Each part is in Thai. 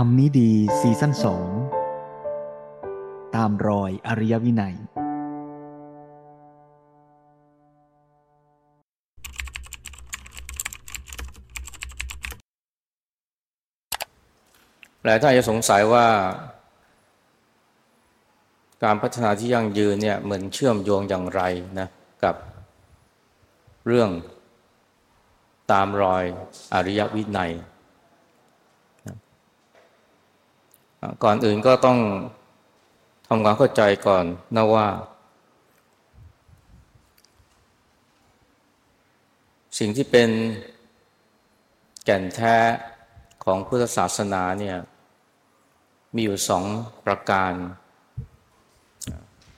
รมนี้ดีซีซั่นสองตามรอยอริยวินัย หลายท่านจะสงสัยว่า การพัฒนาที่ยั่งยืนเนี่ยเหมือนเชื่อมโยงอย่างไรนะกับเรื่องตามรอยอริยวินัย ก่อนอื่นก็ต้องทำความเข้าใจก่อนนะว่า สิ่งที่เป็นแก่นแท้ของพุทธศาสนาเนี่ยมีอยู่สองประการ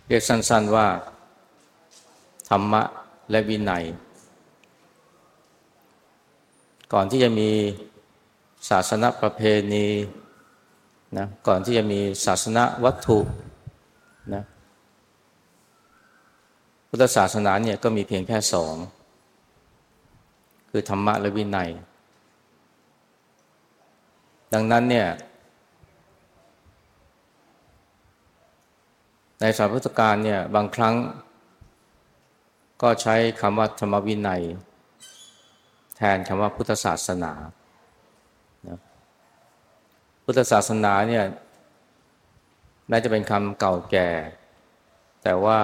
เรียกสั้นๆว่า ธรรมะและวินัย ก่อนที่จะมีศาสนาประเพณี นะก่อนที่จะมีศาสนาวัตถุนะพุทธศาสนาเนี่ยก็มีเพียงแค่สอง คือธรรมะและวินัย ดังนั้นเนี่ยในสายพุทธการเนี่ยบางครั้งก็ใช้คำว่าธรรมวินัย แทนคำว่าพุทธศาสนา พุทธศาสนาเนี่ยน่าจะเป็นคำเก่าแก่ แต่ว่า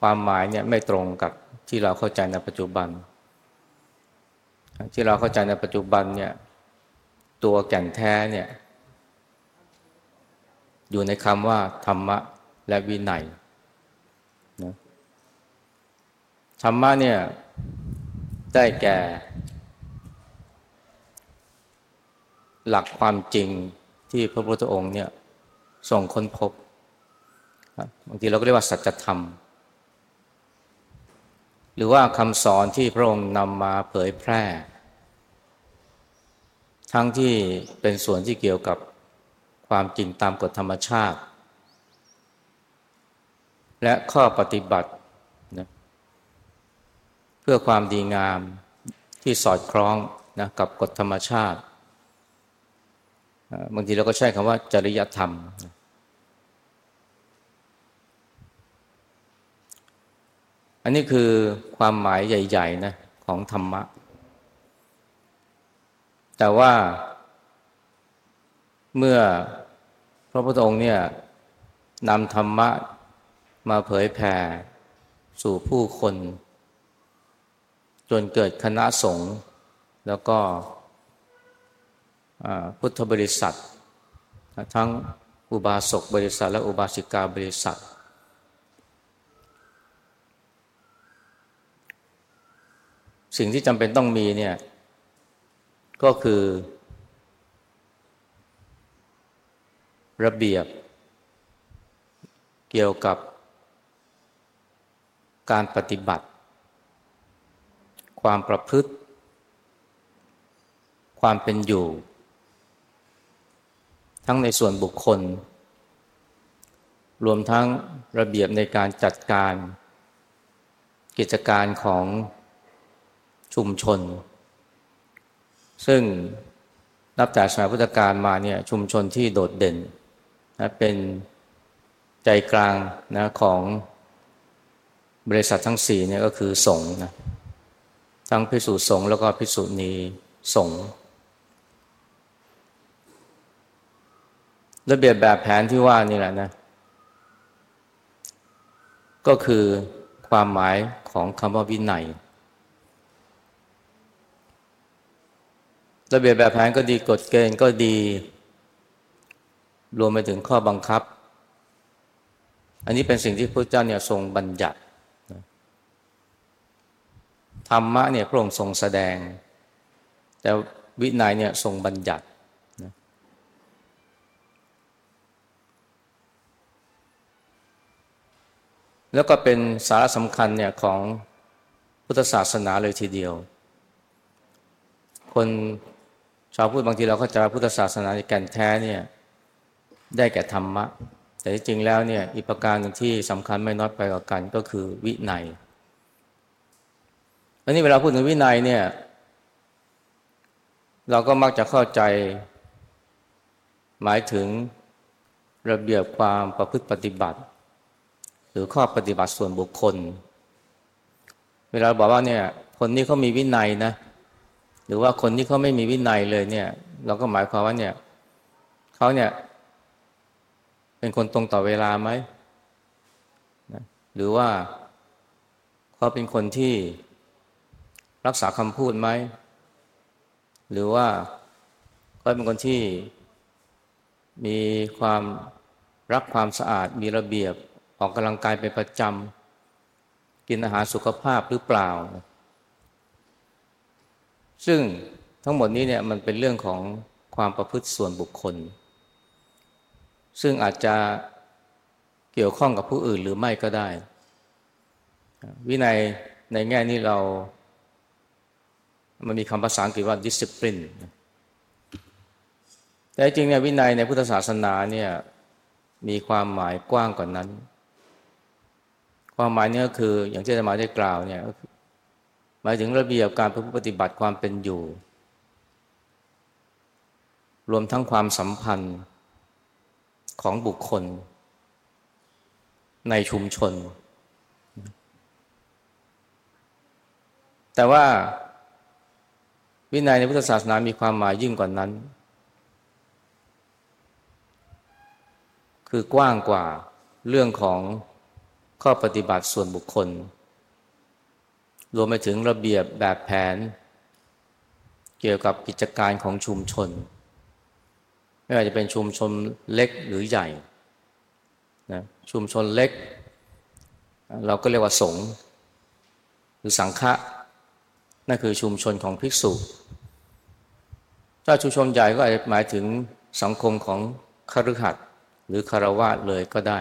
ความหมายเนี่ยไม่ตรงกับที่เราเข้าใจในปัจจุบัน ที่เราเข้าใจในปัจจุบันเนี่ยตัวแก่นแท้เนี่ยอยู่ในคำว่าธรรมะและวินัยนะธรรมะเนี่ยได้แก่ หลักความจริงที่พระพุทธองค์เนี่ยส่งค้นพบบางทีเราก็เรียกว่าสัจธรรม หรือว่าคำสอนที่พระองค์นำมาเผยแพร่ ทั้งที่เป็นส่วนที่เกี่ยวกับความจริงตามกฎธรรมชาติ และข้อปฏิบัตินะเพื่อความดีงามที่สอดคล้องนะกับกฎธรรมชาติ บางทีเราก็ใช้คำว่าจริยธรรม อันนี้คือความหมายใหญ่ๆนะของธรรมะ แต่ว่าเมื่อพระพุทธองค์เนี่ยนำธรรมะมาเผยแผ่สู่ผู้คน จนเกิดคณะสงฆ์แล้วก็ พุทธบริษัท ทั้งอุบาสกบริษัท และอุบาสิกาบริษัท สิ่งที่จำเป็นต้องมีเนี่ยก็คือ ระเบียบ เกี่ยวกับการปฏิบัติ ความประพฤติ ความเป็นอยู่ ทั้งในส่วนบุคคล รวมทั้งระเบียบในการจัดการ กิจการของชุมชน ซึ่งนับจากสมัยพุทธกาลมาเนี่ยชุมชนที่โดดเด่นนะเป็นใจกลางนะของบริษัททั้งสี่เนี่ยก็คือสงฆ์นะทั้งพิสูจน์สงฆ์แล้วก็พิสูจนีสงฆ์ ระเบียบแบบแผนที่ว่านี่แหละนะ ก็คือความหมายของคำว่าวินัย ระเบียบแบบแผนก็ดีกฎเกณฑ์ก็ดี รวมไปถึงข้อบังคับ อันนี้เป็นสิ่งที่พระเจ้าเนี่ยทรงบัญญัติธรรมะเนี่ยพระองค์ทรงแสดง แต่วินัยเนี่ยทรงบัญญัติ แล้วก็เป็นสาระสำคัญเนี่ยของพุทธศาสนาเลยทีเดียว คนชาวพุทธบางทีเราเข้าใจพุทธศาสนาในแก่นแท้เนี่ยได้แก่ธรรมะ แต่จริงแล้วเนี่ยอีกประการหนึ่งที่สำคัญไม่น้อยไปกว่ากันก็คือวินัยอันนี้เวลาพูดถึงวินัยเนี่ย เราก็มักจะเข้าใจ หมายถึงระเบียบความประพฤติปฏิบัติ รือข้อปฏิบัติส่วนบุคคล เวลาบอกว่าเนี่ย คนนี้เขามีวินัยนะ หรือว่าคนที่เขาไม่มีวินัยเลยเนี่ย เราก็หมายความว่าเนี่ยเขาเนี่ย เป็นคนตรงต่อเวลาไหมนะหรือว่าเขาเป็นคนที่รักษาคำพูดไหม หรือว่าเขาเป็นคนที่มีความรักความสะอาดมีระเบียบ ออกกำลังกายเป็นประจำกินอาหารสุขภาพหรือเปล่า ซึ่งทั้งหมดนี้เนี่ยมันเป็นเรื่องของความประพฤติส่วนบุคคล ซึ่งอาจจะเกี่ยวข้องกับผู้อื่นหรือไม่ก็ได้ วินัยในแง่นี้เรา มันมีคำภาษาอังกฤษว่า discipline แต่จริงเนี่ยวินัยในพุทธศาสนาเนี่ยมีความหมายกว้างกว่านนั้น ความหมายนี้ก็คืออย่างที่อาจารย์มาได้กล่าวเนี่ยหมายถึงระเบียบการปฏิบัติความเป็นอยู่ รวมทั้งความสัมพันธ์ของบุคคล ในชุมชน แต่ว่าวินัยในพุทธศาสนามีความหมายยิ่งกว่านั้น คือกว้างกว่าเรื่องของ ข้อปฏิบัติส่วนบุคคล รวมไปถึงระเบียบแบบแผน เกี่ยวกับกิจการของชุมชน ไม่ว่าจะเป็นชุมชนเล็กหรือใหญ่นะชุมชนเล็ก เราก็เรียกว่าสงฆ์หรือสังฆะนั่นคือชุมชนของภิกษุถ้าชุมชนใหญ่ก็อาจจะหมายถึงสังคมของคฤหัสถ์หรือคารวะเลยก็ได้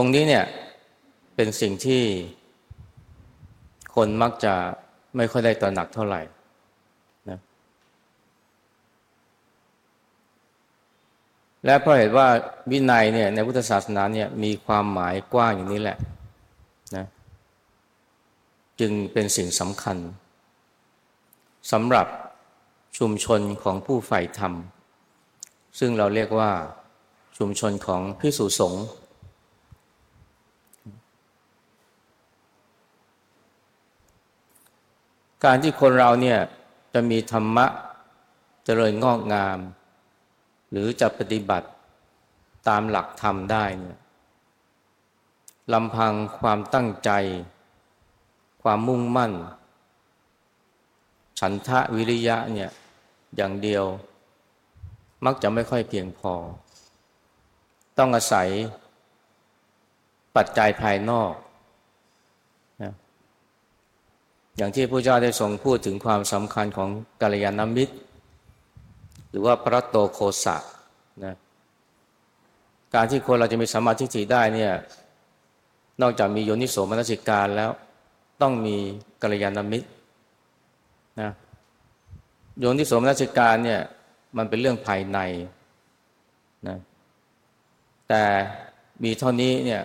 ตรงนี้เนี่ยเป็นสิ่งที่คนมักจะไม่ค่อยได้ตระหนักเท่าไหร่นะและเพราะเหตุว่าวินัยเนี่ยในพุทธศาสนาเนี่ยมีความหมายกว้างอย่างนี้แหละนะจึงเป็นสิ่งสำคัญสำหรับชุมชนของผู้ใฝ่ธรรม ซึ่งเราเรียกว่าชุมชนของพิสุสงฆ์ การที่คนเราเนี่ยจะมีธรรมะเจริญงอกงาม หรือจะปฏิบัติตามหลักธรรมได้เนี่ยลำพังความตั้งใจ ความมุ่งมั่น ฉันทะวิริยะเนี่ยอย่างเดียว มักจะไม่ค่อยเพียงพอ ต้องอาศัยปัจจัยภายนอกนะ อย่างที่พระเจ้าได้ทรงพูดถึงความสำคัญของกัลยาณมิตร หรือว่าพระโตโคสะนะการที่คนเราจะมีสมาธิถิได้เนี่ยนอกจากมีโยนิโสมนสิการแล้ว ต้องมีกัลยาณมิตรนะโยนิโสมนสิการเนี่ยมันเป็นเรื่องภายในนะแต่มีเท่านี้เนี่ย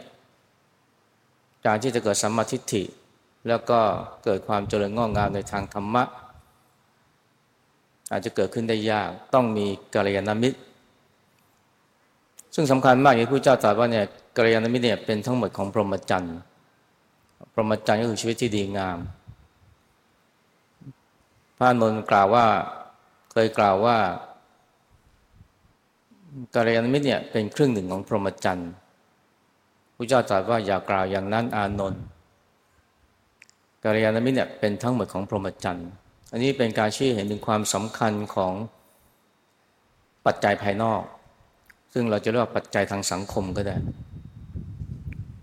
การที่จะเกิดสัมมาทิฏฐิ แล้วก็เกิดความเจริญงอกงามในทางธรรมะ อาจจะเกิดขึ้นได้ยากต้องมีกัลยาณมิตร ซึ่งสำคัญมากอย่างที่พระเจ้าตรัสว่าเนี่ยกัลยาณมิตรเนี่ยเป็นทั้งหมดของพรหมจรรย์พรหมจรรย์ก็คือชีวิตที่ดีงามพระนนท์กล่าวว่าเคยกล่าวว่ากัลยาณมิตรเนี่ยเป็นครึ่งหนึ่งของพรหมจรรย์พระเจ้าตรัสว่าอย่ากล่าวอย่างนั้นอานนท์ กัลยาณมิตรเนี่ยเป็นทั้งหมดของพรหมจรรย์ อันนี้เป็นการชี้เห็นถึงความสำคัญของปัจจัยภายนอก ซึ่งเราจะเรียกว่าปัจจัยทางสังคมก็ได้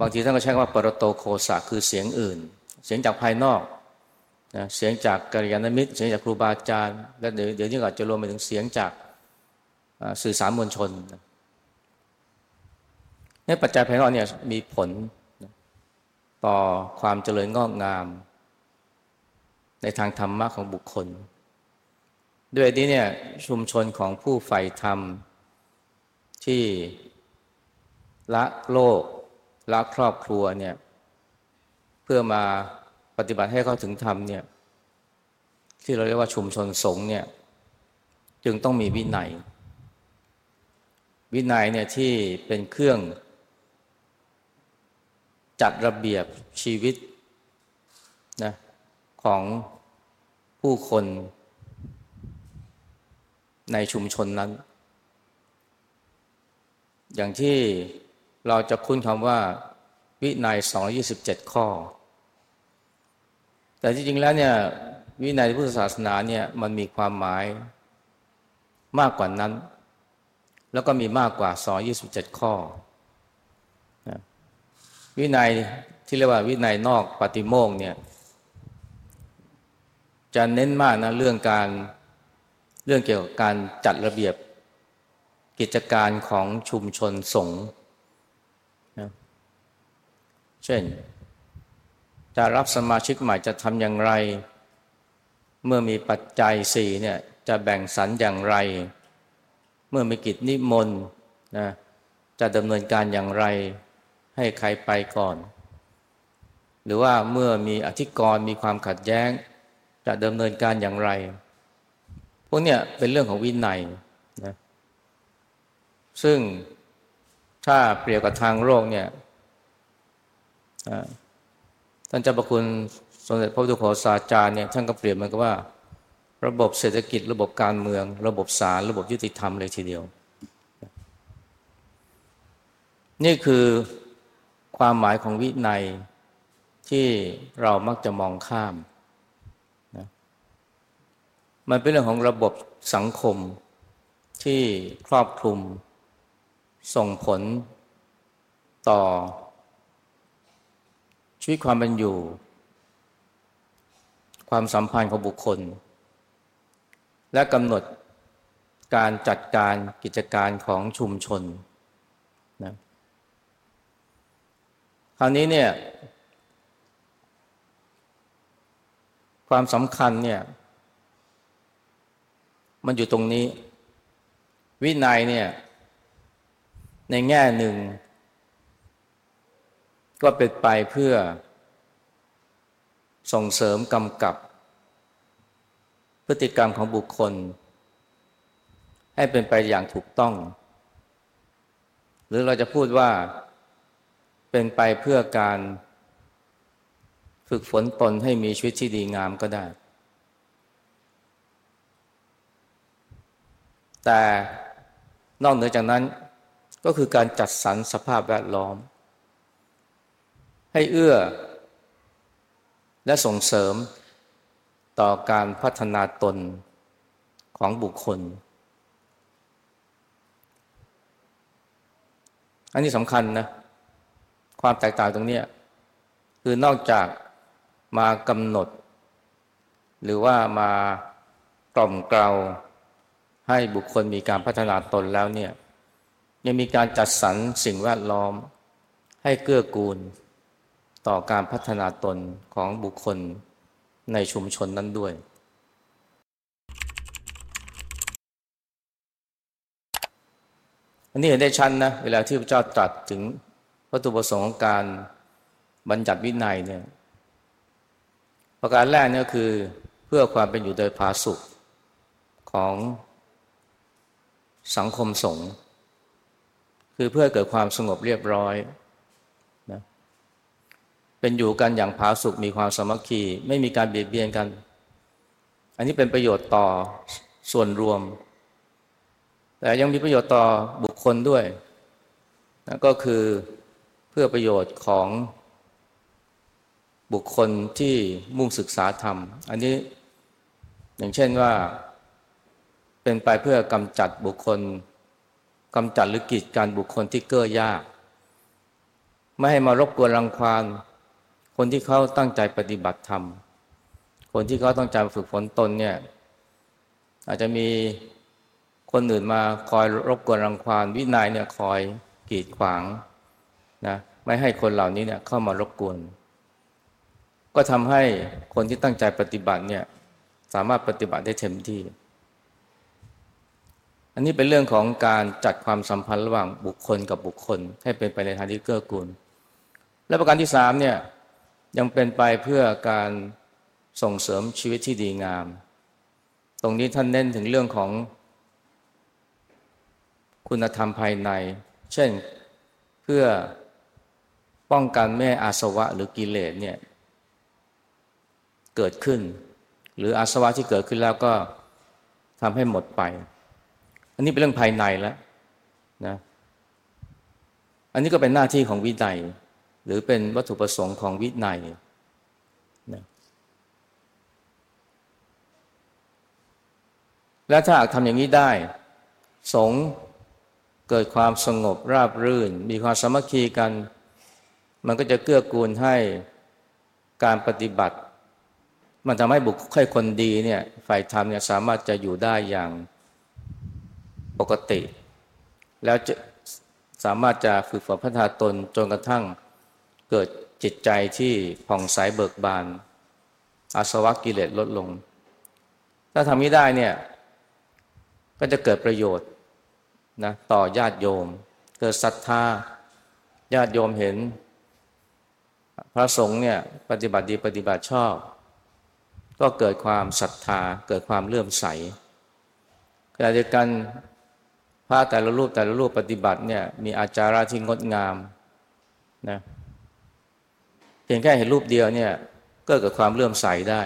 บางทีท่านก็ใช้คำว่าปรโตโคสะคือเสียงอื่น เสียงจากภายนอกนะเสียงจากกัลยาณมิตร เสียงจากครูบาอาจารย์ และเดี๋ยวเดี๋ยวนี้อาจจะรวมไปถึงเสียงจากสื่อสารมวลชนนี่ปัจจัยภายนอกเนี่ยมีผลต่อความเจริญงอกงาม ในทางธรรมะของบุคคล ด้วยนี้เนี่ยชุมชนของผู้ใฝ่ธรรม ที่ละโลกละครอบครัวเนี่ยเพื่อมาปฏิบัติให้เข้าถึงธรรมเนี่ยที่เราเรียกว่าชุมชนสงฆ์เนี่ยจึงต้องมีวินัย วินัยเนี่ยที่เป็นเครื่องจัดระเบียบชีวิต ของผู้คนในชุมชนนั้น อย่างที่เราจะคุ้นคำว่า วินัย 227 ข้อ แต่ที่จริงแล้วเนี่ยวินัยพุทธศาสนาเนี่ยมันมีความหมายมากกว่านั้น แล้วก็มีมากกว่า 227 ข้อ วินัยที่เรียกว่าวินัยนอกปฏิโมกเนี่ย จะเน้นมากนะเรื่องการเรื่องเกี่ยวกับการจัดระเบียบกิจการของชุมชนสงฆ์นะเช่น จะรับสมาชิกใหม่จะทำอย่างไร เมื่อมีปัจจัยสี่เนี่ยจะแบ่งสรรอย่างไร เมื่อมีกิจนิมนต์นะจะดำเนินการอย่างไร ให้ใครไปก่อน หรือว่าเมื่อมีอธิกรณ์มีความขัดแย้ง จะดำเนินการอย่างไร พวกเนี้ยเป็นเรื่องของวินัยนะซึ่งถ้าเปรียบกับทางโลกเนี่ยท่านเจ้าประคุณสมเด็จพระพุทธโฆษาจารย์เนี่ยท่านก็เปรียบเหมือนกับว่า ระบบเศรษฐกิจ ระบบการเมือง ระบบศาลระบบยุติธรรมเลยทีเดียว นี่คือความหมายของวินัยที่เรามักจะมองข้าม มันเป็นเรื่องของระบบสังคมที่ครอบคลุม ส่งผลต่อ ชีวิตความเป็นอยู่ ความสัมพันธ์ของบุคคล และกำหนดการจัดการกิจการของชุมชนนะคราวนี้เนี่ยความสำคัญเนี่ย มันอยู่ตรงนี้ วินัยเนี่ย ในแง่หนึ่ง ก็เป็นไปเพื่อ ส่งเสริมกำกับ พฤติกรรมของบุคคล ให้เป็นไปอย่างถูกต้อง หรือเราจะพูดว่าเป็นไปเพื่อการฝึกฝนตนให้มีชีวิตที่ดีงามก็ได้ แต่นอกเหนือจากนั้นก็คือการจัดสรรสภาพแวดล้อม ให้เอื้อ และส่งเสริมต่อการพัฒนาตนของบุคคล อันนี้สำคัญนะ ความแตกต่างตรงนี้คือนอกจากมากำหนด หรือว่ามากล่อมเกลา ให้บุคคลมีการพัฒนาตนแล้วเนี่ยยังมีการจัดสรรสิ่งแวดล้อม ให้เกื้อกูล ต่อการพัฒนาตนของบุคคลในชุมชนนั้นด้วย อันนี้เห็นได้ชัดนนะ เวลาที่พระเจ้าตรัสถึงวัตถุประสงค์ของการบัญญัติวินัยเนี่ยประการแรกเนี่ยคือเพื่อความเป็นอยู่โดยผาสุขของ สังคมสงฆ์คือเพื่อเกิดความสงบเรียบร้อยนะเป็นอยู่กันอย่างผาสุขมีความสมัคคี ไม่มีการเบียดเบียนกัน อันนี้เป็นประโยชน์ต่อส่วนรวม แต่ยังมีประโยชน์ต่อบุคคลด้วยนะก็คือเพื่อประโยชน์ของบุคคลที่มุ่งศึกษาธรรม อันนี้อย่างเช่นว่า เป็นไปเพื่อกำจัดบุคคลกำจัดหรือกีดการบุคคลที่เก้อยาก ไม่ให้มารบกวนรังควานคนที่เขาตั้งใจปฏิบัติธรรม คนที่เขาต้องใจฝึกฝนตนเนี่ย อาจจะมีคนอื่นมาคอยรบกวนรังควานวินัยเนี่ยคอยกีดขวางนะไม่ให้คนเหล่านี้เนี่ยเข้ามารบกวน ก็ทำให้คนที่ตั้งใจปฏิบัติเนี่ยสามารถปฏิบัติได้เต็มที่ อันนี้เป็นเรื่องของการจัดความสัมพันธ์ระหว่างบุคคลกับบุคคล ให้เป็นไปในทางที่เกื้อกูล และประการที่สามเนี่ยยังเป็นไปเพื่อการส่งเสริมชีวิตที่ดีงาม ตรงนี้ท่านเน้นถึงเรื่องของคุณธรรมภายใน เช่นเพื่อป้องกันแม่อาสวะหรือกิเลสเนี่ยเกิดขึ้น หรืออาสวะที่เกิดขึ้นแล้วก็ทำให้หมดไป อันนี้เป็นเรื่องภายในแล้วนะอันนี้ก็เป็นหน้าที่ของวินัยหรือเป็นวัตถุประสงค์ของวินัยนะและถ้าหากทำอย่างนี้ได้ สงเกิดความสงบราบรื่น มีความสามัคคีกัน มันก็จะเกื้อกูลให้การปฏิบัติ มันทำให้บุคคลคนดีเนี่ยฝ่ายธรรมเนี่ยสามารถจะอยู่ได้อย่าง ปกติ แล้วจะสามารถจะฝึกฝนพัฒนาตนจนกระทั่งเกิดจิตใจที่ผ่องใสเบิกบาน อาสวะกิเลสลดลง ถ้าทำนี้ได้เนี่ย ก็จะเกิดประโยชน์นะต่อญาติโยม เกิดศรัทธาญาติโยมเห็น พระสงฆ์เนี่ยปฏิบัติดีปฏิบัติชอบ ก็เกิดความศรัทธาเกิดความเลื่อมใสขณะเดียวกัน พระแต่ละรูปแต่ละรูปปฏิบัติเนี่ยมีอาจาระที่งดงามนะเพียงแค่เห็นรูปเดียวเนี่ยก็เกิดความเลื่อมใสได้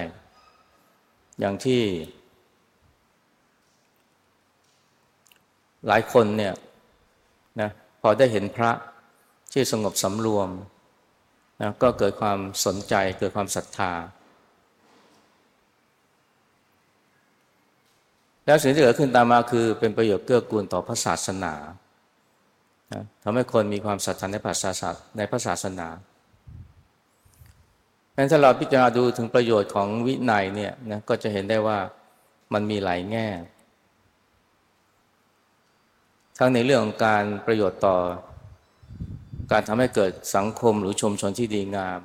อย่างที่ หลายคนเนี่ยนะพอได้เห็นพระที่สงบสำรวมนะก็เกิดความสนใจเกิดความศรัทธา แล้วสิ่งที่เกิดขึ้นตามมาคือเป็นประโยชน์เกื้อกูลต่อพระศาสนาทำให้คนมีความศรัทธาในพระศาสนาในพระศาสนาเพราะถ้าเราพิจารณาดูถึงประโยชน์ของวินัยเนี่ยนะก็จะเห็นได้ว่ามันมีหลายแง่ ทั้งในเรื่องของการประโยชน์ต่อ การทำให้เกิดสังคมหรือชุมชนที่ดีงาม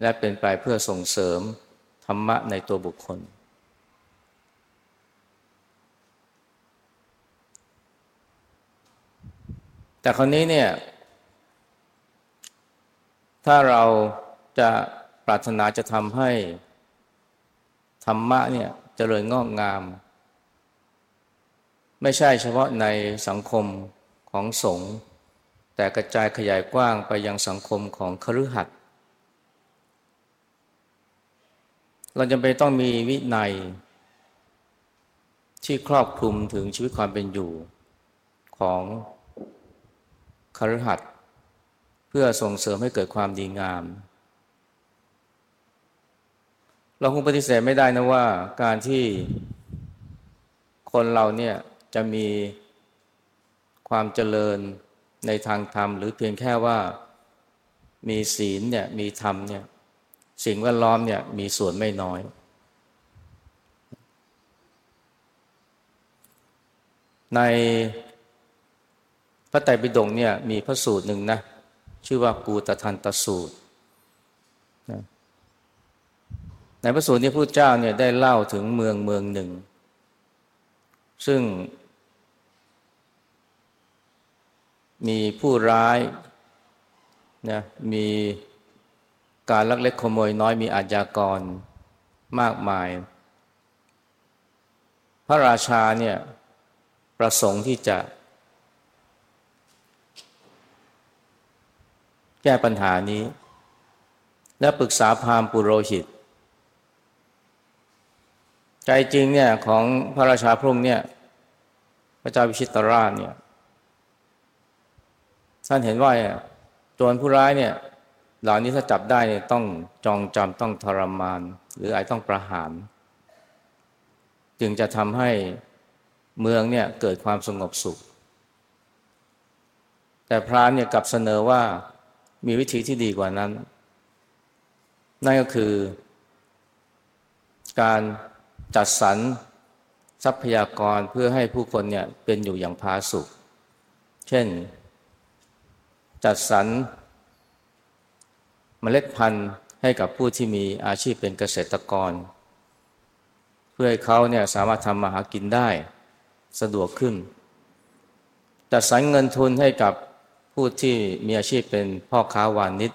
และเป็นไปเพื่อส่งเสริมธรรมะในตัวบุคคล แต่คราวนี้เนี่ย ถ้าเราจะปรารถนาจะทำให้ธรรมะเนี่ยจเจริญงอกงาม ไม่ใช่เฉพาะในสังคมของสงฆ์แต่กระจายขยายกว้างไปยังสังคมของคฤหัสถ์เราจำเป็นต้องมีวินัย ที่ครอบคลุมถึงชีวิตความเป็นอยู่ของ คฤหัสถ์เพื่อส่งเสริมให้เกิดความดีงาม เราคงปฏิเสธไม่ได้นะว่าการที่คนเราเนี่ยจะมีความเจริญในทางธรรม หรือเพียงแค่ว่ามีศีลเนี่ยมีธรรมเนี่ยสิ่งแวดล้อมเนี่ยมีส่วนไม่น้อย ใน พระไตรปิฎกเนี่ยมีพระสูตรหนึ่งนะ ชื่อว่ากูตทันตสูตรในพระสูตรนี้พระเจ้าเนี่ยได้เล่าถึงเมืองเมืองหนึ่ง ซึ่ง มีผู้ร้ายนะมีการลักเล็กขโมยน้อยมีอาญากรมากมาย พระราชาเนี่ยประสงค์ที่จะ แก้ปัญหานี้ และปรึกษาพราหมณ์ปุโรหิต ใจจริงเนี่ยของพระราชาพรุ่งเนี่ยพระเจ้าวิชิตราชเนี่ยท่านเห็นว่าโจรผู้ร้ายเนี่ยเหล่านี้ถ้าจับได้เนี่ยต้องจองจำต้องทรมาน หรืออาจต้องประหาร จึงจะทำให้เมืองเนี่ยเกิดความสงบสุข แต่พรานเนี่ยกลับเสนอว่า มีวิธีที่ดีกว่านั้น นั่นก็คือ การจัดสรรทรัพยากรเพื่อให้ผู้คนเนี่ยเป็นอยู่อย่างพาสุข เช่น จัดสรรเมล็ดพันธุ์ให้กับผู้ที่มีอาชีพเป็นเกษตรกร เพื่อให้เขาเนี่ยสามารถทำมาหากินได้ สะดวกขึ้น จัดสรรเงินทุนให้กับ ผู้ที่มีอาชีพเป็นพ่อค้าวานิช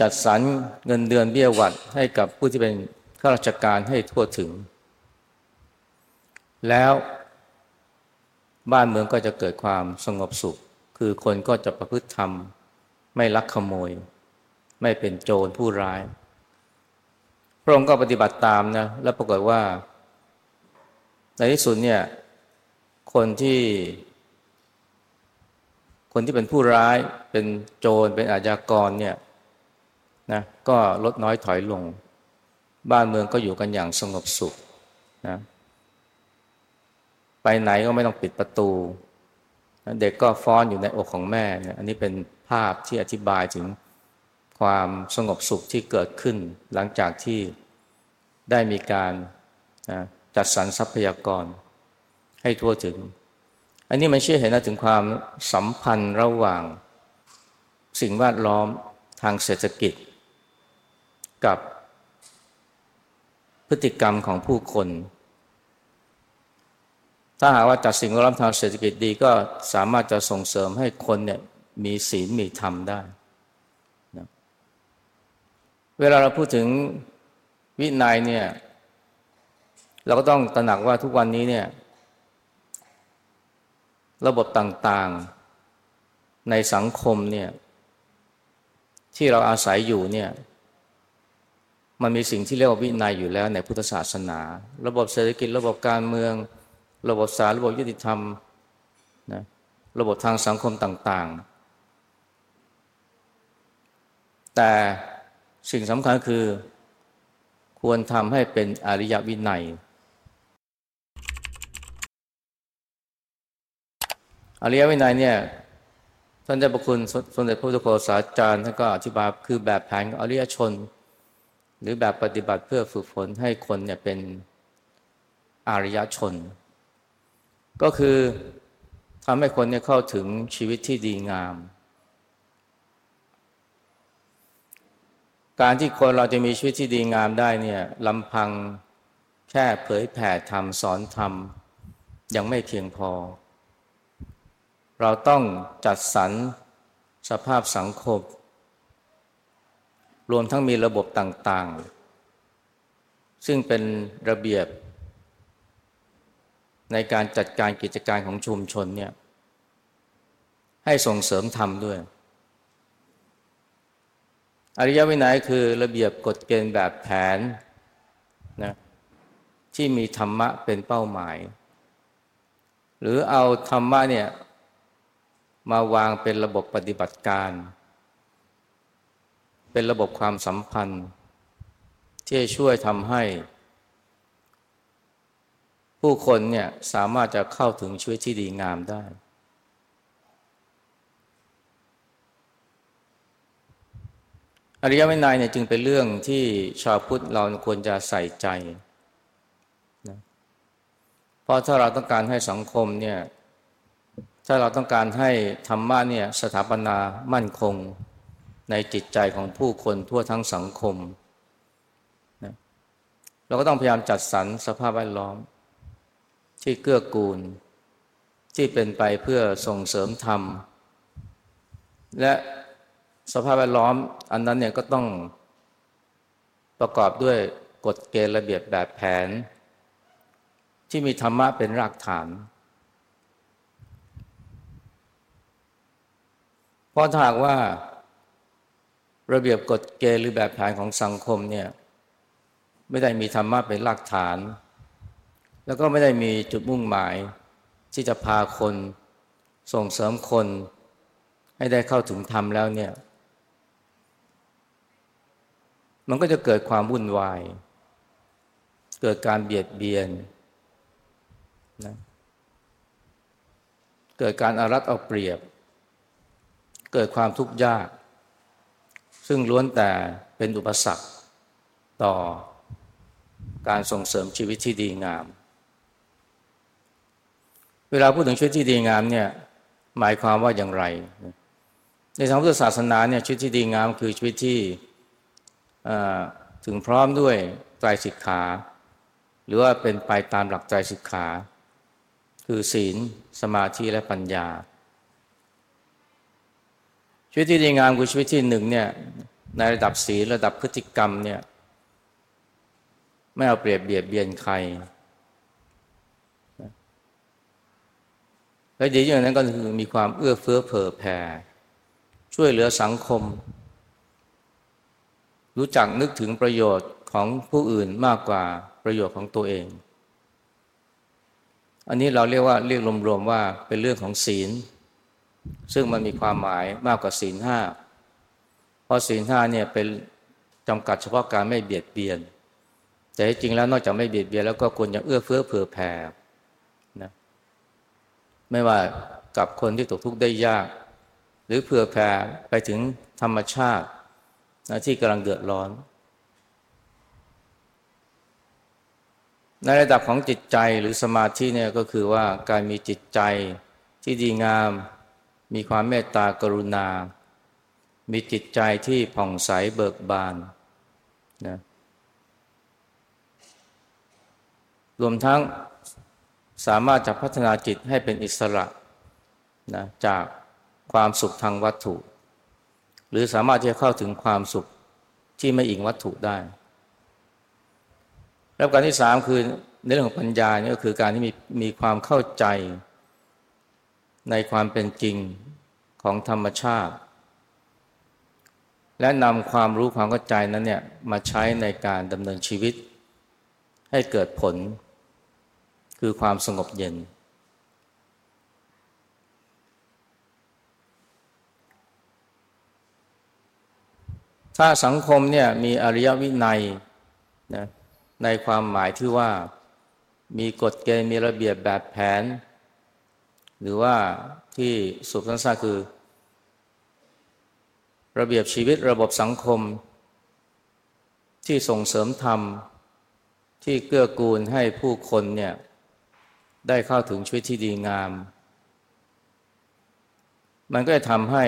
จัดสรรเงินเดือนเบี้ยหวัดให้กับผู้ที่เป็นข้าราชการให้ทั่วถึง แล้วบ้านเมืองก็จะเกิดความสงบสุข คือคนก็จะประพฤติธรรม ไม่ลักขโมย ไม่เป็นโจรผู้ร้าย พระองค์ก็ปฏิบัติตามนะ แล้วปรากฏว่า ในที่สุดเนี่ย คนที่ คนที่เป็นผู้ร้ายเป็นโจรเป็นอาชญากรเนี่ยนะก็ลดน้อยถอยลง บ้านเมืองก็อยู่กันอย่างสงบสุขนะไปไหนก็ไม่ต้องปิดประตู เด็กก็ฟ้อนอยู่ในอกของแม่เนี่ยอันนี้เป็นภาพที่อธิบายถึงความสงบสุขที่เกิดขึ้น หลังจากที่ได้มีการจัดสรรทรัพยากรให้ทั่วถึง อันนี้มันเชื่อเห็นถึงความสัมพันธ์ระหว่างสิ่งแวดล้อมทางเศรษฐกิจ กับพฤติกรรมของผู้คน ถ้าหากว่าจัดสิ่งแวดล้อมทางเศรษฐกิจดีก็สามารถจะส่งเสริมให้คนเนี่ยมีศีลมีธรรมได้นะเวลาเราพูดถึงวินัยเนี่ย เราก็ต้องตระหนักว่าทุกวันนี้เนี่ย ระบบต่างๆ ในสังคมเนี่ยที่เราอาศัยอยู่เนี่ยมันมีสิ่งที่เรียกว่าวินัยอยู่แล้วในพุทธศาสนา ระบบเศรษฐกิจ ระบบการเมือง ระบบศาลระบบยุติธรรมนะระบบทางสังคมต่างๆ แต่สิ่งสำคัญคือควรทำให้เป็นอริยวินัย อริยวินัยเนี่ยท่านเจ้าประคุณสมเด็จพระพุทธโฆษาจารย์ท่านก็อธิบายคือแบบแผนอริยชน หรือแบบปฏิบัติเพื่อฝึกฝนให้คนเนี่ยเป็นอริยชน ก็คือทำให้คนเนี่ยเข้าถึงชีวิตที่ดีงาม การที่คนเราจะมีชีวิตที่ดีงามได้เนี่ยลำพังแค่เผยแผ่ธรรมสอนธรรมยังไม่เพียงพอ เราต้องจัดสรรสภาพสังคม รวมทั้งมีระบบต่างๆ ซึ่งเป็นระเบียบ ในการจัดการกิจการของชุมชนเนี่ยให้ส่งเสริมธรรมด้วย อริยวินัยคือระเบียบกฎเกณฑ์แบบแผนนะที่มีธรรมะเป็นเป้าหมาย หรือเอาธรรมะเนี่ย มาวางเป็นระบบปฏิบัติการ เป็นระบบความสัมพันธ์ ที่ช่วยทำให้ ผู้คนเนี่ยสามารถจะเข้าถึงชีวิตที่ดีงามได้ อริยวินัยเนี่ยจึงเป็นเรื่องที่ชาวพุทธเราควรจะใส่ใจนะเพราะถ้าเราต้องการให้สังคมเนี่ย ถ้าเราต้องการให้ธรรมะเนี่ยสถาปนามั่นคงในจิตใจของผู้คนทั่วทั้งสังคมนะเราก็ต้องพยายามจัดสรรสภาพแวดล้อม ที่เกื้อกูล ที่เป็นไปเพื่อส่งเสริมธรรม และสภาพแวดล้อมอันนั้นเนี่ยก็ต้องประกอบด้วยกฎเกณฑ์ระเบียบแบบแผน ที่มีธรรมะเป็นรากฐานเพราะถ้าหากว่า ระเบียบกฎเกณฑ์หรือแบบแผนของสังคมเนี่ยไม่ได้มีธรรมะเป็นรากฐาน แล้วก็ไม่ได้มีจุดมุ่งหมาย ที่จะพาคนส่งเสริมคน ให้ได้เข้าถึงธรรมแล้วเนี่ย มันก็จะเกิดความวุ่นวาย เกิดการเบียดเบียนนะเกิดการอารัดเอาเปรียบ เกิดความทุกข์ยาก ซึ่งล้วนแต่เป็นอุปสรรคต่อการส่งเสริมชีวิตที่ดีงาม เวลาพูดถึงชีวิตที่ดีงามเนี่ยหมายความว่าอย่างไร ในทางพุทธศาสนาเนี่ยชีวิตที่ดีงามคือชีวิตที่ถึงพร้อมด้วยไตรสิกขา หรือว่าเป็นไปตามหลักใจสิกขา คือศีล สมาธิและปัญญา ชีวิตที่ดีงามคือชีวิตที่หนึ่งเนี่ยในระดับศีลระดับพฤติกรรมเนี่ยไม่เอาเปรียบเบียดเบียนใคร และดีอย่างนั้นก็คือมีความเอื้อเฟื้อเผื่อแผ่ ช่วยเหลือสังคม รู้จักนึกถึงประโยชน์ของผู้อื่นมากกว่าประโยชน์ของตัวเอง อันนี้เราเรียกว่าเรียกรวมๆว่าเป็นเรื่องของศีล ซึ่งมันมีความหมายมากกว่าศีลห้าเพราะศีลห้าเนี่ยเป็นจำกัดเฉพาะการไม่เบียดเบียน แต่จริงแล้วนอกจากไม่เบียดเบียนแล้วก็ควรจะเอื้อเฟื้อเผื่อแผ่นะไม่ว่ากับคนที่ตกทุกข์ได้ยาก หรือเผื่อแผ่ไปถึงธรรมชาตินะที่กำลังเดือดร้อน ในระดับของจิตใจหรือสมาธิเนี่ยก็คือว่าการมีจิตใจที่ดีงาม มีความเมตตากรุณา มีจิตใจที่ผ่องใสเบิกบานนะรวมทั้งสามารถจะพัฒนาจิตให้เป็นอิสระนะจากความสุขทางวัตถุ หรือสามารถที่จะเข้าถึงความสุขที่ไม่อิงวัตถุได้ แล้วการที่สามคือในเรื่องของปัญญาเนี่ยก็คือการที่มีมีความเข้าใจในความเป็นจริง ของธรรมชาติ และนำความรู้ความเข้าใจนั้นเนี่ยมาใช้ในการดำเนินชีวิต ให้เกิดผล คือความสงบเย็น ถ้าสังคมเนี่ยมีอริยวินัยนะในความหมายที่ว่ามีกฎเกณฑ์มีระเบียบแบบแผน หรือว่าที่สุดสั้นๆคือ ระเบียบชีวิตระบบสังคม ที่ส่งเสริมธรรม ที่เกื้อกูลให้ผู้คนเนี่ยได้เข้าถึงชีวิตที่ดีงาม มันก็จะทำให้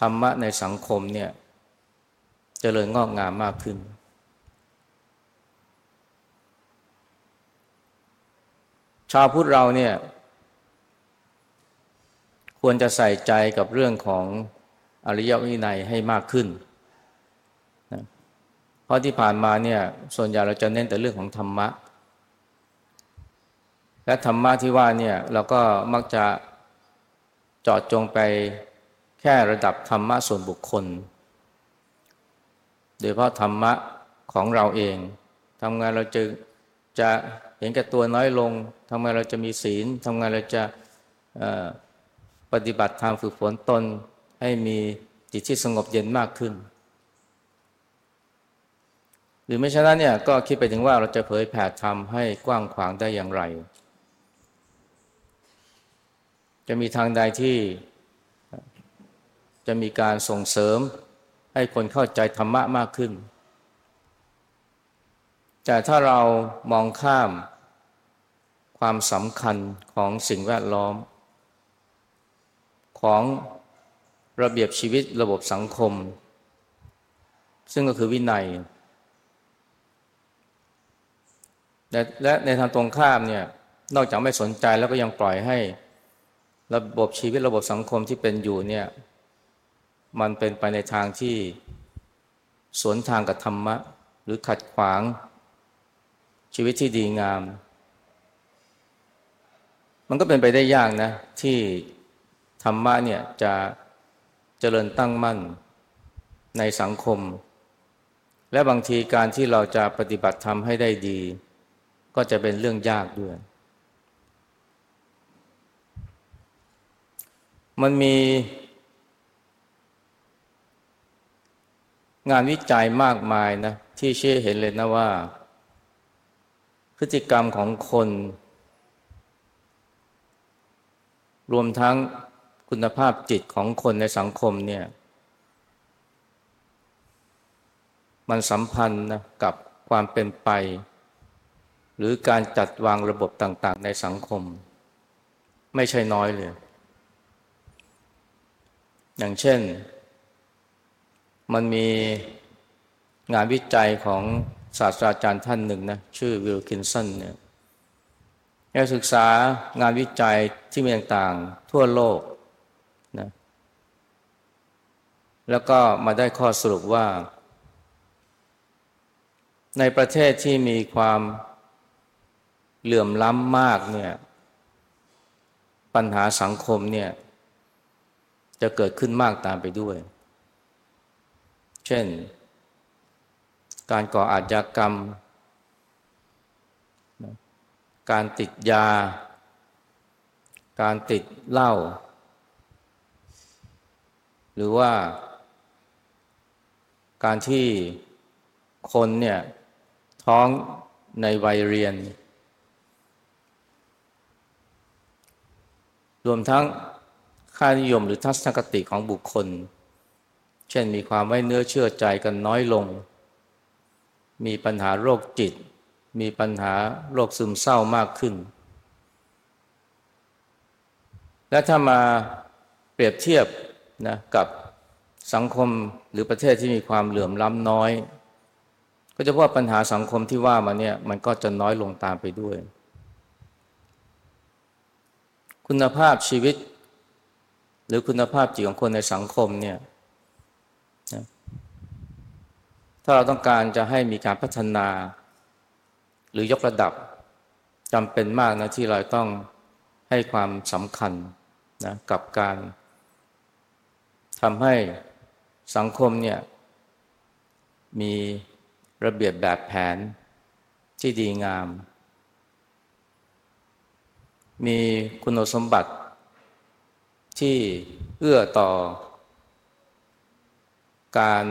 ธรรมะในสังคมเนี่ยจเจริญงอกงามมากขึ้น ชาวพุทธเราเนี่ยควรจะใส่ใจกับเรื่องของ อริยวินัยให้มากขึ้นนะเพราะที่ผ่านมาเนี่ยส่วนใหญ่เราจะเน้นแต่เรื่องของธรรมะ และธรรมะที่ว่าเนี่ยเราก็มักจะจอดจงไปแค่ระดับธรรมะส่วนบุคคล โดยเฉพาะธรรมะของเราเองทำงานเราจะจะเห็นแก่ตัวน้อยลงทำงานเราจะมีศีลทำงานเราจะปฏิบัติธรรมฝึกฝนตน ให้มีจิตที่สงบเย็นมากขึ้น หรือไม่ฉะนั้นเนี่ยก็คิดไปถึงว่าเราจะเผยแผ่ธรรมให้กว้างขวางได้อย่างไร จะมีทางใดที่จะมีการส่งเสริมให้คนเข้าใจธรรมะมากขึ้น แต่ถ้าเรามองข้ามความสำคัญของสิ่งแวดล้อม ของ ระเบียบชีวิตระบบสังคม ซึ่งก็คือวินัย และในทางตรงข้ามเนี่ยนอกจากไม่สนใจแล้วก็ยังปล่อยให้ระบบชีวิตระบบสังคมที่เป็นอยู่เนี่ยมันเป็นไปในทางที่สวนทางกับธรรมะ หรือขัดขวาง ชีวิตที่ดีงาม มันก็เป็นไปได้ยากนะ ที่ธรรมะเนี่ยจะ จริญตั้งมั่นในสังคม และบางทีการที่เราจะปฏิบัติธรรมให้ได้ดี ก็จะเป็นเรื่องยากด้วย มันมีงานวิจัยมากมายนะ ที่เชื่อเห็นเลยนะว่า พฤติกรรมของคน รวมทั้ง คุณภาพจิตของคนในสังคมเนี่ย มันสัมพันธ์นะกับความเป็นไป หรือการจัดวางระบบต่างๆ ในสังคม ไม่ใช่น้อยเลย อย่างเช่น มันมีงานวิจัยของศาสตราจารย์ท่านหนึ่งนะชื่อวิลคินสันเนี่ยได้ศึกษางานวิจัยที่มีต่างๆ ทั่วโลกนะ แล้วก็มาได้ข้อสรุปว่า ในประเทศที่มีความเหลื่อมล้ำมากเนี่ยปัญหาสังคมเนี่ยจะเกิดขึ้นมากตามไปด้วย เช่น การก่ออาชญากรรม การติดยา การติดเหล้า หรือว่า การที่คนเนี่ยท้องในวัยเรียน รวมทั้งค่านิยมหรือทัศนคติของบุคคล เช่นมีความไว้เนื้อเชื่อใจกันน้อยลง มีปัญหาโรคจิต มีปัญหาโรคซึมเศร้ามากขึ้น และถ้ามาเปรียบเทียบนะกับ สังคมหรือประเทศที่มีความเหลื่อมล้ำน้อย ก็จะพบปัญหาสังคมที่ว่ามาเนี่ยมันก็จะน้อยลงตามไปด้วย คุณภาพชีวิต หรือคุณภาพจิตของคนในสังคมเนี่ยถ้าเราต้องการจะให้มีการพัฒนา หรือยกระดับจำเป็นมากนะที่เราต้องให้ความสำคัญนะกับการทำให้ สังคมเนี่ยมีระเบียบแบบแผนที่ดีงาม มีคุณสมบัติที่เอื้อต่อ การ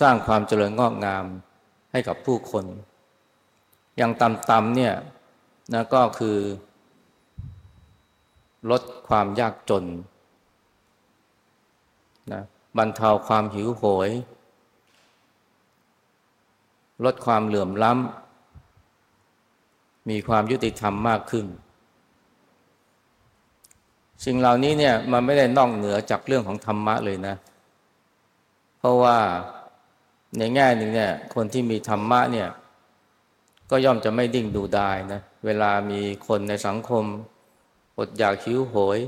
สร้างความเจริญงอกงามให้กับผู้คน อย่างต่ำๆเนี่ยนะก็คือ ลดความยากจน นะบรรเทาความหิวโหย ลดความเหลื่อมล้ำ มีความยุติธรรมมากขึ้น สิ่งเหล่านี้เนี่ยมันไม่ได้นอกเหนือจากเรื่องของธรรมะเลยนะ เพราะว่าในแง่หนึ่งเนี่ยคนที่มีธรรมะเนี่ยก็ย่อมจะไม่ดิ่งดูดายนะ เวลามีคนในสังคมอดอยากหิวโหย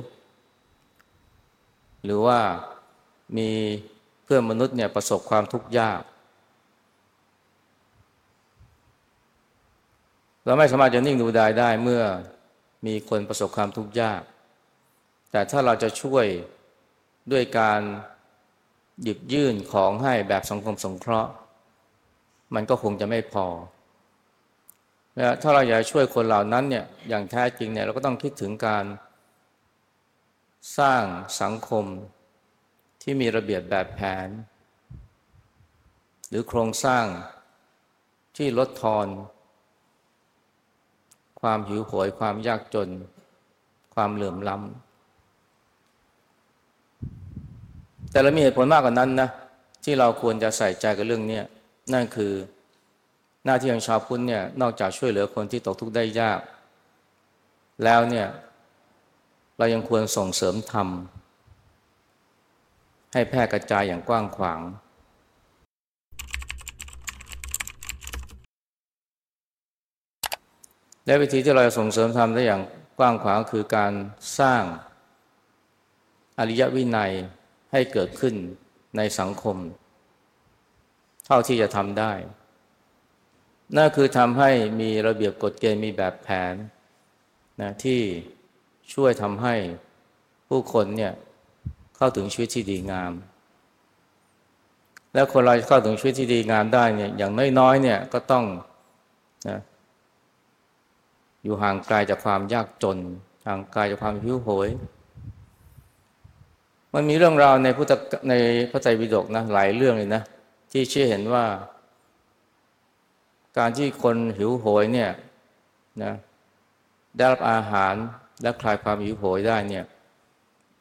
หรือว่า มีเพื่อนมนุษย์เนี่ยประสบความทุกข์ยาก เราไม่สามารถจะนิ่งดูดายได้เมื่อมีคนประสบความทุกข์ยาก แต่ถ้าเราจะช่วยด้วยการหยิบยื่นของให้แบบสังคมสงเคราะห์ มันก็คงจะไม่พอและถ้าเราอยากช่วยคนเหล่านั้นเนี่ยอย่างแท้จริงเนี่ยเราก็ต้องคิดถึงการสร้างสังคม ที่มีระเบียบแบบแผน หรือโครงสร้างที่ลดทอน ความหิวโหยความยากจน ความเหลื่อมล้ำแต่เรามีเหตุผลมากกว่านั้นนะที่เราควรจะใส่ใจกับเรื่องนี้นั่นคือหน้าที่ของชาวพุทธเนี่ยนอกจากช่วยเหลือคนที่ตกทุกข์ได้ยาก แล้วเนี่ย เรายังควรส่งเสริมธรรม ให้แพร่กระจายอย่างกว้างขวาง และวิธีที่เราจะส่งเสริมทำได้อย่างกว้างขวางคือการสร้างอริยวินัยให้เกิดขึ้นในสังคม เท่าที่จะทำได้ นั่นคือทำให้มีระเบียบกฎเกณฑ์มีแบบแผนนะที่ช่วยทำให้ผู้คนเนี่ย เข้าถึงชีวิตที่ดีงาม แล้วคนเราเข้าถึงชีวิตที่ดีงามได้เนี่ยอย่างน้อยๆเนี่ยก็ต้องนะอยู่ห่างไกลจากความยากจน ห่างไกลจากความหิวโหย มันมีเรื่องราวในพุทธในพระไตรปิฎกนะหลายเรื่องเลยนะที่เชื่อเห็นว่า การที่คนหิวโหยเนี่ยนะได้รับอาหารและคลายความหิวโหยได้เนี่ย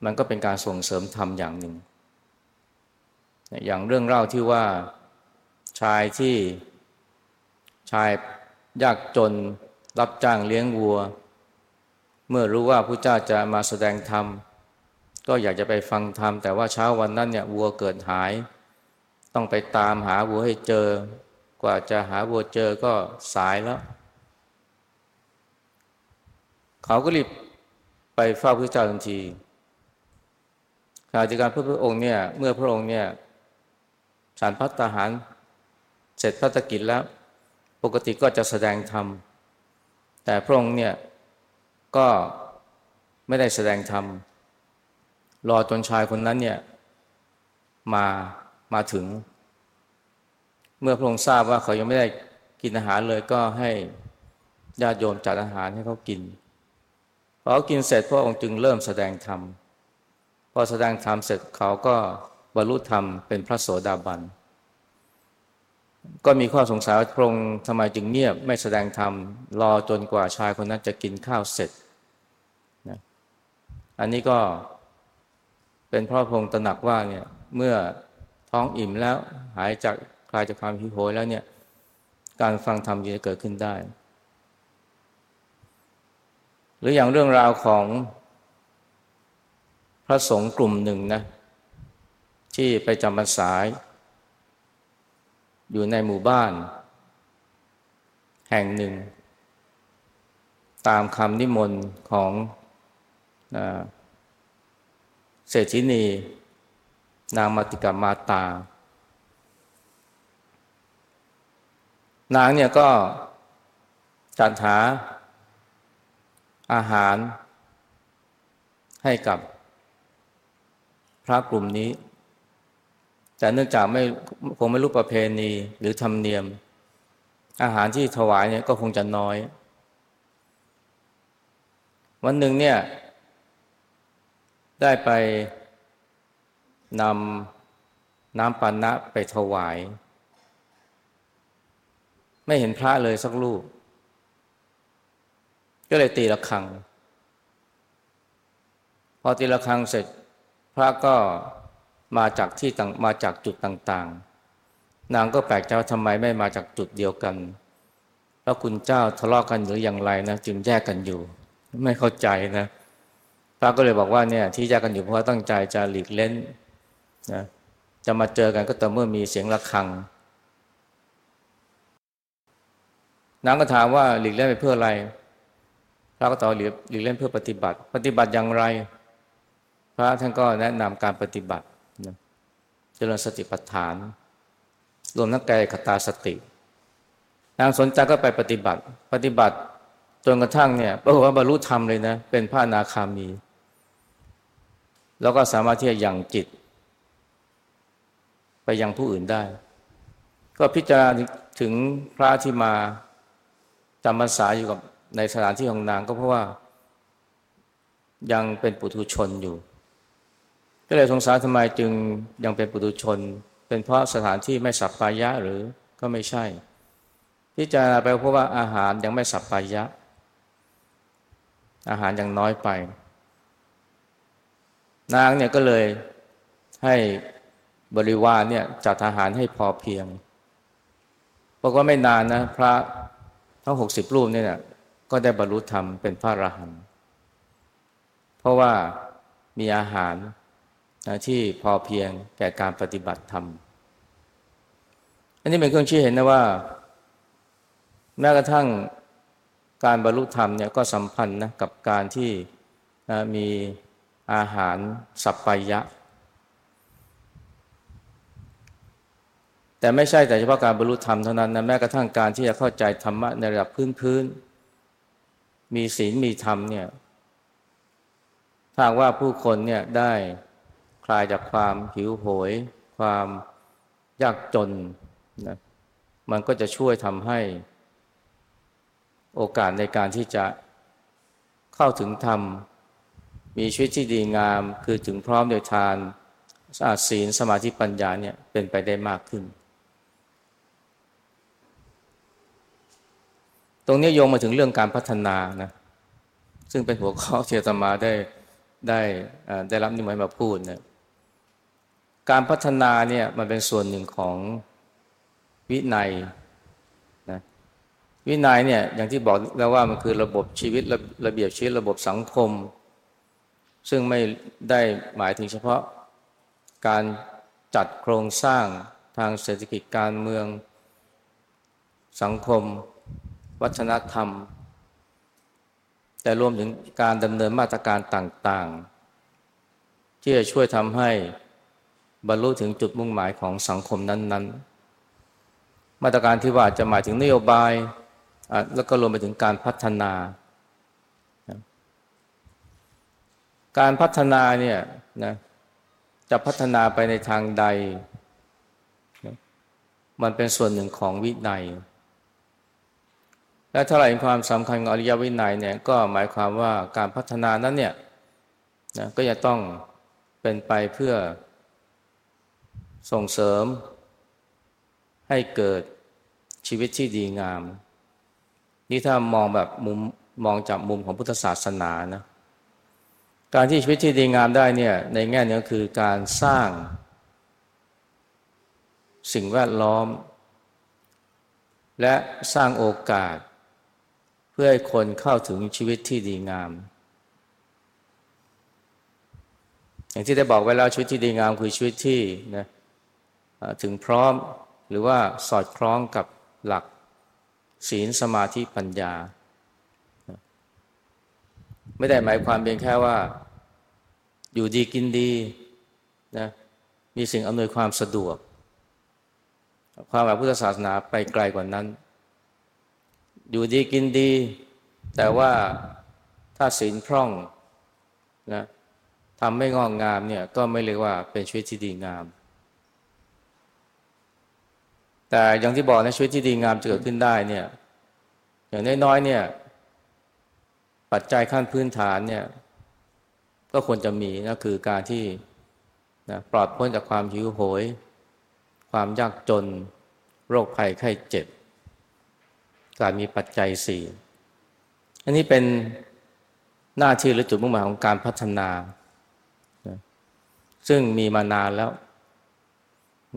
มันก็เป็นการส่งเสริมธรรมอย่างหนึ่ง อย่างเรื่องเล่าที่ว่าชายที่ชายยากจนรับจ้างเลี้ยงวัว เมื่อรู้ว่าพระเจ้าจะมาแสดงธรรม ก็อยากจะไปฟังธรรม แต่ว่าเช้าวันนั้นเนี่ยวัวเกิดหาย ต้องไปตามหาวัวให้เจอ กว่าจะหาวัวเจอก็สายแล้ว เขาก็รีบไปเฝ้าพระเจ้าทันที ขณะที่การพระองค์เนี่ยเมื่อพระองค์เนี่ยฉันพัฒหารเสร็จพัฒกิจแล้วปกติก็จะแสดงธรรมแต่พระองค์เนี่ยก็ไม่ได้แสดงธรรมรอจนชายคนนั้นเนี่ยมามาถึง เมื่อพระองค์ทราบว่าเขายังไม่ได้กินอาหารเลยก็ให้ญาติโยมจัดอาหารให้เขากินพอเขากินเสร็จพระองค์จึงเริ่มแสดงธรรม พอแสดงธรรมเสร็จเขาก็บรรลุธรรมเป็นพระโสดาบัน ก็มีข้อสงสัยว่าพระองค์ทำไมจึงเงียบไม่แสดงธรรมรอจนกว่าชายคนนั้นจะกินข้าวเสร็จนะอันนี้ก็เป็นเพราะพระองค์ตระหนักว่าเนี่ยเมื่อท้องอิ่มแล้วหายจากคลายจากความหิวโหยแล้วเนี่ยการฟังธรรมจะเกิดขึ้นได้ หรืออย่างเรื่องราวของ พระสงฆ์กลุ่มหนึ่งนะ ที่ไปจำพรรษาอยู่ในหมู่บ้าน แห่งหนึ่ง ตามคำนิมนต์ของเศรษฐินี นางมาติกามาตา นางเนี่ยก็จัดหาอาหารให้กับ พระกลุ่มนี้ แต่เนื่องจากไม่คงไม่รู้ประเพณีหรือธรรมเนียม อาหารที่ถวายเนี่ยก็คงจะน้อย วันหนึ่งเนี่ย ได้ไปนำน้ำปันนะไปถวาย ไม่เห็นพระเลยสักลูก ก็เลยตีละครัง พอตีละครังเสร็จ พระก็มาจากที่ต่างมาจากจุดต่างๆ นางก็แปลกใจว่าทำไมไม่มาจากจุดเดียวกันแล้วคุณเจ้าทะเลาะกันหรืออย่างไรนะจึงแยกกันอยู่ ไม่เข้าใจนะพระก็เลยบอกว่าเนี่ยที่แยกกันอยู่เพราะตั้งใจจะหลีกเล่นนะจะมาเจอกันก็ต่อเมื่อมีเสียงะระฆังนางก็ถามว่าหลีกเล่นไปเพื่ออะไร พระก็ตอบหลีกเล่นเพื่อปฏิบัติ ปฏิบัติอย่างไร พระท่านก็แนะนำการปฏิบัติเจริญสติปัฏฐาน รวมทั้งกายคตาสติ นางสนใจก็ไปปฏิบัติ ปฏิบัติจนกระทั่งเนี่ยปรากฏว่าบรรลุธรรมเลยนะ เป็นพระนาคามี แล้วก็สามารถที่จะยังจิต ไปยังผู้อื่นได้ ก็พิจารณาถึงพระที่มาจำพรรษาอยู่กับในสถานที่ของนางก็เพราะว่ายังเป็นปุถุชนอยู่ ก็เลยสงสัยทำไมจึงยังเป็นปุถุชน เป็นเพราะสถานที่ไม่สัปปายะหรือก็ไม่ใช่พิจารณาไปเพราะว่าอาหารยังไม่สัปปายะ อาหารยังน้อยไป นางเนี่ยก็เลยให้บริวารเนี่ยจัดอาหารให้พอเพียงบอกว่าไม่นานนะพระทั้งหกสิบรูปเนี่ยก็ได้บรรลุธรรมเป็นพระอรหันต์เพราะว่ามีอาหาร นะที่พอเพียงแก่การปฏิบัติธรรม อันนี้เป็นเครื่องชี้เห็นนะว่า แม้กระทั่งการบรรลุธรรมเนี่ยก็สัมพันธ์นะกับการที่นะมีอาหารสัพพยะ แต่ไม่ใช่แต่เฉพาะการบรรลุธรรมเท่านั้นนะแม้กระทั่งการที่จะเข้าใจธรรมะในระดับพื้นๆมีศีลมีธรรมเนี่ยถ้าว่าผู้คนเนี่ยได้ คลายจากความหิวโหย ความยากจนนะมันก็จะช่วยทำให้โอกาสในการที่จะเข้าถึงธรรม มีชีวิตที่ดีงาม คือถึงพร้อมโดยทานสะอาดศีลสมาธิปัญญาเนี่ยเป็นไปได้มากขึ้น ตรงนี้โยงมาถึงเรื่องการพัฒนานะซึ่งเป็นหัวข้อที่อาตมาได้ได้ได้รับนิมนต์มาพูดเนะ การพัฒนาเนี่ยมันเป็นส่วนหนึ่งของวินัยนะวินัยเนี่ยอย่างที่บอกแล้วว่ามันคือระบบชีวิตระระเบียบชีวิตระบบสังคม ซึ่งไม่ได้หมายถึงเฉพาะการจัดโครงสร้างทางเศรษฐกิจการเมือง สังคม วัฒนธรรม แต่รวมถึงการดำเนินมาตรการต่างๆ ที่จะช่วยทำให้ บรรลุถึงจุดมุ่งหมายของสังคมนั้น ๆ มาตรการที่ว่าจะหมายถึงนโยบายแล้วก็รวมไปถึงการพัฒนา การพัฒนาเนี่ยนะจะพัฒนาไปในทางใด มันเป็นส่วนหนึ่งของวินัย และถ้าเราเห็นความสำคัญของอริยวินัยเนี่ยก็หมายความว่าการพัฒนานั้นเนี่ยนะก็จะต้องเป็นไปเพื่อ ส่งเสริม ให้เกิดชีวิตที่ดีงาม นี่ถ้ามองแบบมุมมองจากมุมของพุทธศาสนานะการที่ชีวิตที่ดีงามได้เนี่ยในแง่นี้คือการสร้าง สิ่งแวดล้อม และสร้างโอกาส เพื่อให้คนเข้าถึงชีวิตที่ดีงาม อย่างที่ได้บอกไว้แล้วชีวิตที่ดีงามคือชีวิตที่นะ ถึงพร้อมหรือว่าสอดคล้องกับหลักศีลสมาธิปัญญา ไม่ได้หมายความเพียงแค่ว่า อยู่ดีกินดีนะมีสิ่งอำนวยความสะดวก ความหมายพุทธศาสนาไปไกลกว่านั้น อยู่ดีกินดี แต่ว่าถ้าศีลพร่องนะทำไม่งอกงามเนี่ยก็ไม่เรียกว่าเป็นชีวิตที่ดีงาม แต่อย่างที่บอกในชีวิตที่ดีงามจะเกิดขึ้นได้เนี่ย อย่างน้อยๆเนี่ย ปัจจัยขั้นพื้นฐานเนี่ย ก็ควรจะมีนะคือการที่นะปลอดพ้นจากความหิวโหย ความยากจน โรคภัยไข้เจ็บ การมีปัจจัยสี่อันนี้เป็นหน้าที่หรือจุดมุ่งหมายของการพัฒนานะซึ่งมีมานานแล้ว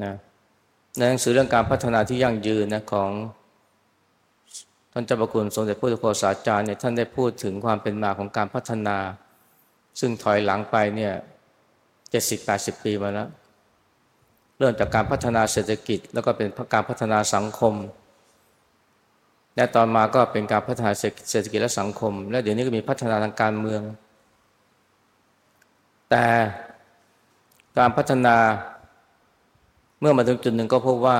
นะ ในหนังสือเรื่องการพัฒนาที่ยั่งยืนนะของท่านเจ้าประคุณสมเด็จพระพุทธโฆษาจารย์เนี่ยท่านได้พูดถึงความเป็นมาของการพัฒนา ซึ่งถอยหลังไปเนี่ยเจ็ดสิบแปดสิบปีมาแล้ว เริ่มจากการพัฒนาเศรษฐกิจ แล้วก็เป็นการพัฒนาสังคม และตอนมาก็เป็นการพัฒนาเศรษฐกิจและสังคม และเดี๋ยวนี้ก็มีพัฒนาทางการเมือง แต่การพัฒนา เมื่อมาถึงจุดหนึ่งก็พบว่า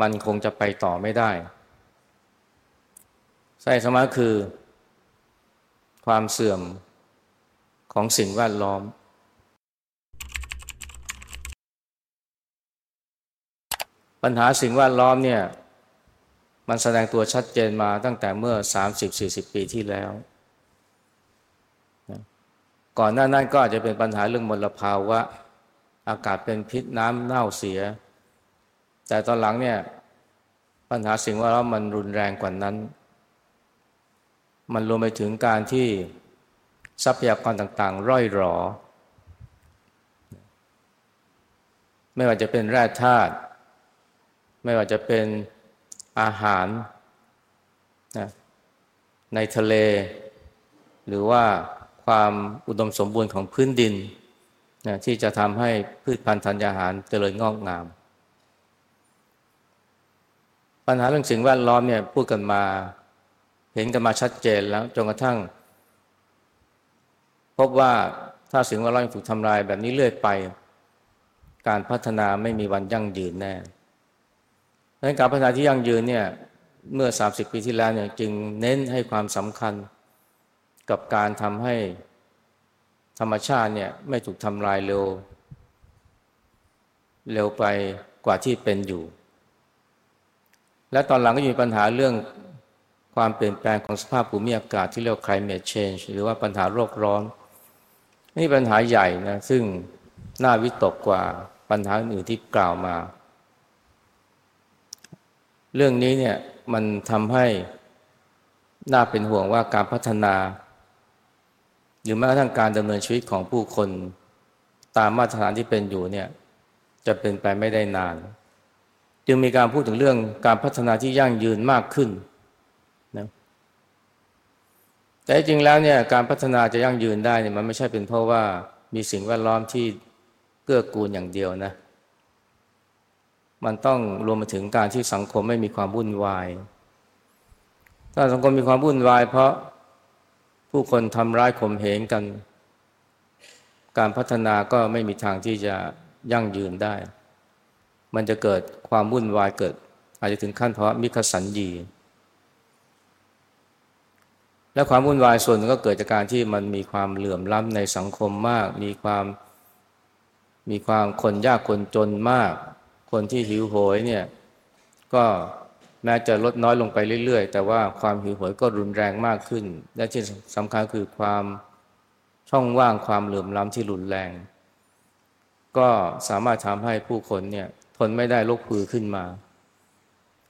มันคงจะไปต่อไม่ได้ใช่สมาคือ ความเสื่อมของสิ่งแวดล้อม ปัญหาสิ่งแวดล้อมเนี่ย มันแสดงตัวชัดเจนมาตั้งแต่เมื่อ 30-40 ปีที่แล้ว ก่อนหน้านั้นก็อาจจะเป็นปัญหาเรื่องมลภาวะ อากาศเป็นพิษน้ำเน่าเสีย แต่ตอนหลังเนี่ยปัญหาสิ่งแวดล้อมมันรุนแรงกว่านั้น มันรวมไปถึงการที่ทรัพยากรต่างๆ ร่อยหรอ ไม่ว่าจะเป็นแร่ธาตุไม่ว่าจะเป็นอาหารนะในทะเล หรือว่าความอุดมสมบูรณ์ของพื้นดิน นะที่จะทำให้พืชพันธุ์ธัญญาหารเจริญงอกงาม ปัญหาเรื่องสิ่งแวดล้อมเนี่ยพูดกันมา เห็นกันมาชัดเจนแล้วจนกระทั่ง พบว่าถ้าสิ่งแวดล้อมถูกทำลายแบบนี้เรื่อยไป การพัฒนาไม่มีวันยั่งยืนแน่ดังนั้นการพัฒนาที่ยั่งยืนเนี่ยเมื่อ 30 ปีที่แล้วเนี่ยจึงเน้นให้ความสำคัญกับการทำให้ ธรรมชาติเนี่ยไม่ถูกทำลายเร็ว เร็วไปกว่าที่เป็นอยู่ และตอนหลังก็มีปัญหาเรื่องความเปลี่ยนแปลงของสภาพภูมิอากาศที่เรียกว่า climate change หรือว่าปัญหาโลกร้อน นี่ปัญหาใหญ่นะซึ่งน่าวิตกกว่าปัญหาอื่นที่กล่าวมา เรื่องนี้เนี่ยมันทำให้น่าเป็นห่วงว่าการพัฒนา หรือแม้กระทั่งการดำเนินชีวิตของผู้คนตามมาตรฐานที่เป็นอยู่เนี่ยจะเป็นไปไม่ได้นาน จึงมีการพูดถึงเรื่องการพัฒนาที่ยั่งยืนมากขึ้นนะแต่จริงแล้วเนี่ยการพัฒนาจะยั่งยืนได้เนี่ยมันไม่ใช่เป็นเพราะว่ามีสิ่งแวดล้อมที่เกื้อกูลอย่างเดียวนะ มันต้องรวมมาถึงการที่สังคมไม่มีความวุ่นวาย ถ้าสังคมมีความวุ่นวาย เพราะ ผู้คนทำร้ายข่มเหงกัน การพัฒนาก็ไม่มีทางที่จะยั่งยืนได้ มันจะเกิดความวุ่นวายเกิด อาจจะถึงขั้นภาวะมิคสันยี และความวุ่นวายส่วนนึงก็เกิดจากการที่มันมีความเหลื่อมล้ำในสังคมมาก มีความมีความคนยากคนจนมาก คนที่หิวโหยเนี่ยก็ แม้จะลดน้อยลงไปเรื่อยๆ แต่ว่าความหิวโหยก็รุนแรงมากขึ้น และที่สำคัญคือความช่องว่างความเหลื่อมล้ำที่รุนแรง ก็สามารถทำให้ผู้คนเนี่ยทนไม่ได้ลุกพือขึ้นมา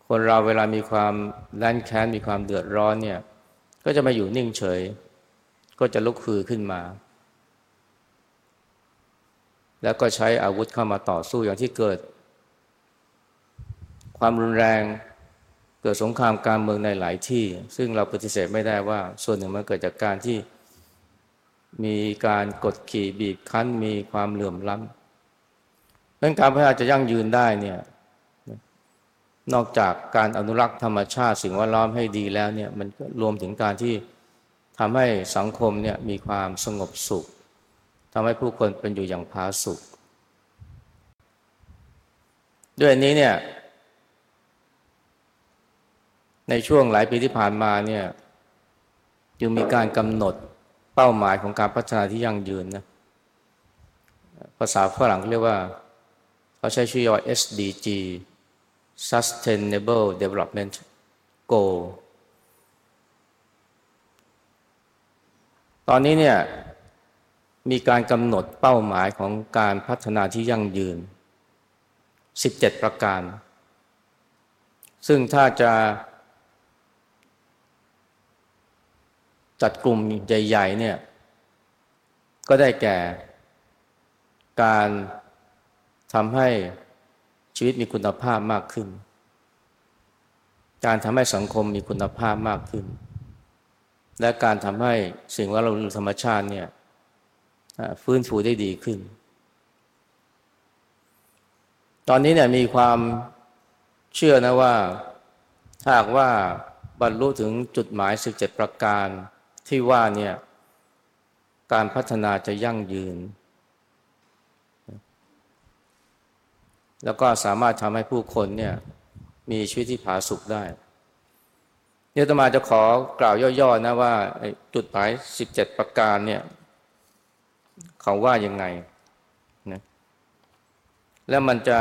คนเราเวลามีความแร้นแค้นมีความเดือดร้อนเนี่ย ก็จะมาอยู่นิ่งเฉย ก็จะลุกคือขึ้นมา แล้วก็ใช้อาวุธเข้ามาต่อสู้อย่างที่เกิด ความรุนแรง เกิดสงครามการเมืองในหลายที่ ซึ่งเราปฏิเสธไม่ได้ว่า ส่วนหนึ่งมันเกิดจากการที่มีการกดขี่บีบคั้นมีความเหลื่อมล้ำเรื่องการพัฒนาจะยั่งยืนได้เนี่ยนอกจากการอนุรักษ์ธรรมชาติสิ่งแวดล้อมให้ดีแล้วเนี่ยมันก็รวมถึงการที่ทำให้สังคมเนี่ยมีความสงบสุขทำให้ผู้คนเป็นอยู่อย่างผาสุข ด้วยนี้เนี่ย ในช่วงหลายปีที่ผ่านมาเนี่ยยังมีการกำหนดเป้าหมายของการพัฒนาที่ยั่งยืนนะภาษาฝรั่งเรียกว่า เขาใช้ชื่อว่า SDG Sustainable Development Goal ตอนนี้เนี่ยมีการกำหนดเป้าหมายของการพัฒนาที่ยั่งยืน 17 ประการ ซึ่งถ้าจะ จัดกลุ่มใหญ่ ๆ เนี่ย ก็ได้แก่ การทำให้ชีวิตมีคุณภาพมากขึ้น การทำให้สังคมมีคุณภาพมากขึ้น และการทำให้สิ่งว่าเราธรรมชาติเนี่ยฟื้นฟูได้ดีขึ้น ตอนนี้เนี่ยมีความเชื่อนะว่าถ้าหากว่าบรรลุถึงจุดหมาย17ประการ ที่ว่าเนี่ยการพัฒนาจะยั่งยืน แล้วก็สามารถทำให้ผู้คนเนี่ยมีชีวิตที่ผาสุกได้เนี่ยตมาจะขอกล่าวย่อๆนะว่าจุดหมายสิบเจ็ดประการเนี่ยเขาว่ายังไงนะแล้วมันจะ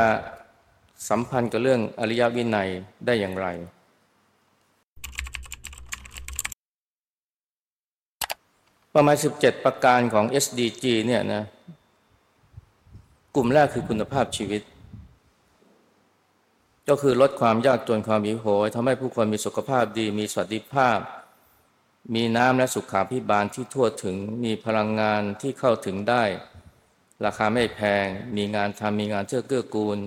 สัมพันธ์กับเรื่องอริยวินัยได้อย่างไร ประมาณ 17 ประการของ SDG เนี่ยนะกลุ่มแรกคือคุณภาพชีวิต ก็คือลดความยากจนความหิวโหยทำให้ผู้คนมีสุขภาพดี มีสวัสดิภาพ มีน้ำและสุขาพิบาลที่ทั่วถึงมีพลังงานที่เข้าถึงได้ ราคาไม่แพง มีงานทำมีงานเชื่อเกื้อกูล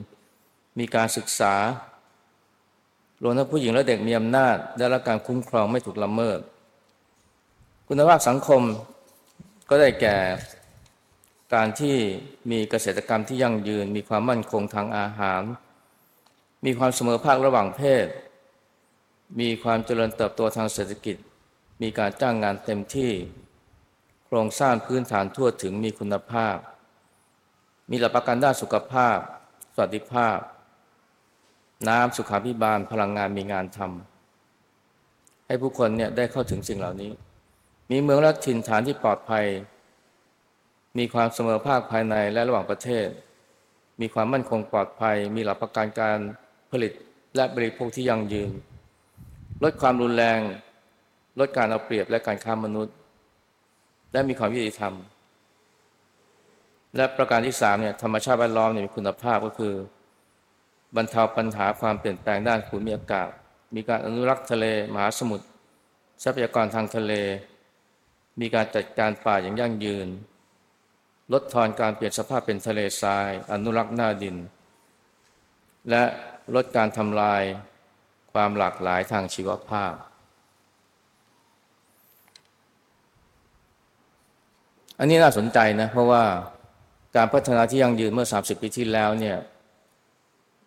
มีการศึกษารวมทั้งผู้หญิงและเด็กมีอำนาจได้รับการคุ้มครองไม่ถูกละเมิด คุณภาพสังคมก็ได้แก่การที่มีเกษตรกรรมที่ยั่งยืน มีความมั่นคงทางอาหาร มีความเสมอภาคระหว่างเพศ มีความเจริญเติบโตทางเศรษฐกิจ มีการจ้างงานเต็มที่ โครงสร้างพื้นฐานทั่วถึงมีคุณภาพ มีหลักประกันด้านสุขภาพ สวัสดิภาพ น้ำสุขาพิบาลพลังงานมีงานทำให้ผู้คนเนี่ยได้เข้าถึงสิ่งเหล่านี้ มีเมืองและถิ่นฐานที่ปลอดภัย มีความเสมอภาคภายในและระหว่างประเทศ มีความมั่นคงปลอดภัย มีหลักประกันการผลิตและบริโภคที่ยั่งยืน ลดความรุนแรง ลดการเอาเปรียบและการค้ามนุษย์ และมีความยุติธรรม และประการที่สามเนี่ยธรรมชาติแวดล้อมเนี่ยมีคุณภาพก็คือ บรรเทาปัญหาความเปลี่ยนแปลงด้านภูมิอากาศ มีการอนุรักษ์ทะเลมหาสมุทรทรัพยากรทางทะเล มีการจัดการป่าอย่างยั่งยืน ลดทอนการเปลี่ยนสภาพเป็นทะเลทราย อนุรักษ์หน้าดิน และลดการทำลายความหลากหลายทางชีวภาพ อันนี้น่าสนใจนะเพราะว่าการพัฒนาที่ยั่งยืนเมื่อ 30 ปีที่แล้วเนี่ย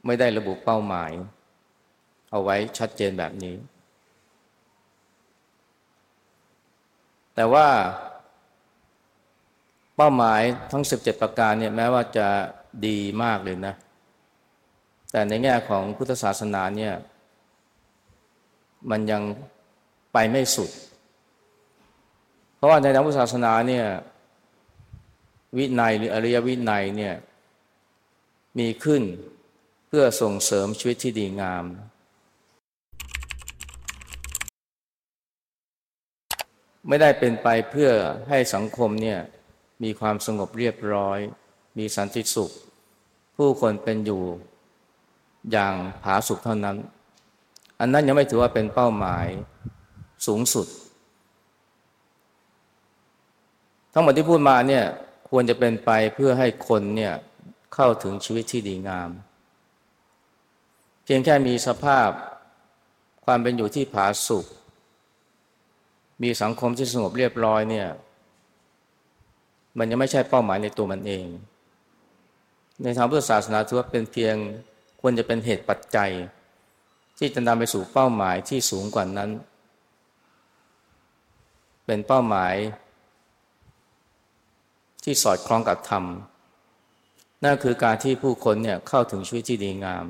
ไม่ได้ระบุเป้าหมาย เอาไว้ชัดเจนแบบนี้ แต่ว่า เป้าหมายทั้ง 17 ประการเนี่ยแม้ว่าจะดีมากเลยนะ แต่ในแง่ของพุทธศาสนาเนี่ยมันยังไปไม่สุด เพราะว่าในทางพุทธศาสนาเนี่ยวินัยหรืออริยวินัยเนี่ยมีขึ้นเพื่อส่งเสริมชีวิตที่ดีงาม ไม่ได้เป็นไปเพื่อให้สังคมเนี่ยมีความสงบเรียบร้อย มีสันติสุข ผู้คนเป็นอยู่อย่างผาสุกเท่านั้น อันนั้นยังไม่ถือว่าเป็นเป้าหมายสูงสุด ทั้งหมดที่พูดมาเนี่ยควรจะเป็นไปเพื่อให้คนเนี่ยเข้าถึงชีวิตที่ดีงาม เพียงแค่มีสภาพความเป็นอยู่ที่ผาสุก มีสังคมที่สงบเรียบร้อยเนี่ย มันยังไม่ใช่เป้าหมายในตัวมันเอง ในทางพุทธศาสนาถือว่าเป็นเพียงควรจะเป็นเหตุปัจจัย ที่จะนำไปสู่เป้าหมายที่สูงกว่านั้น เป็นเป้าหมาย ที่สอดคล้องกับธรรมนั่นคือการที่ผู้คนเนี่ยเข้าถึงชีวิตที่ดีงาม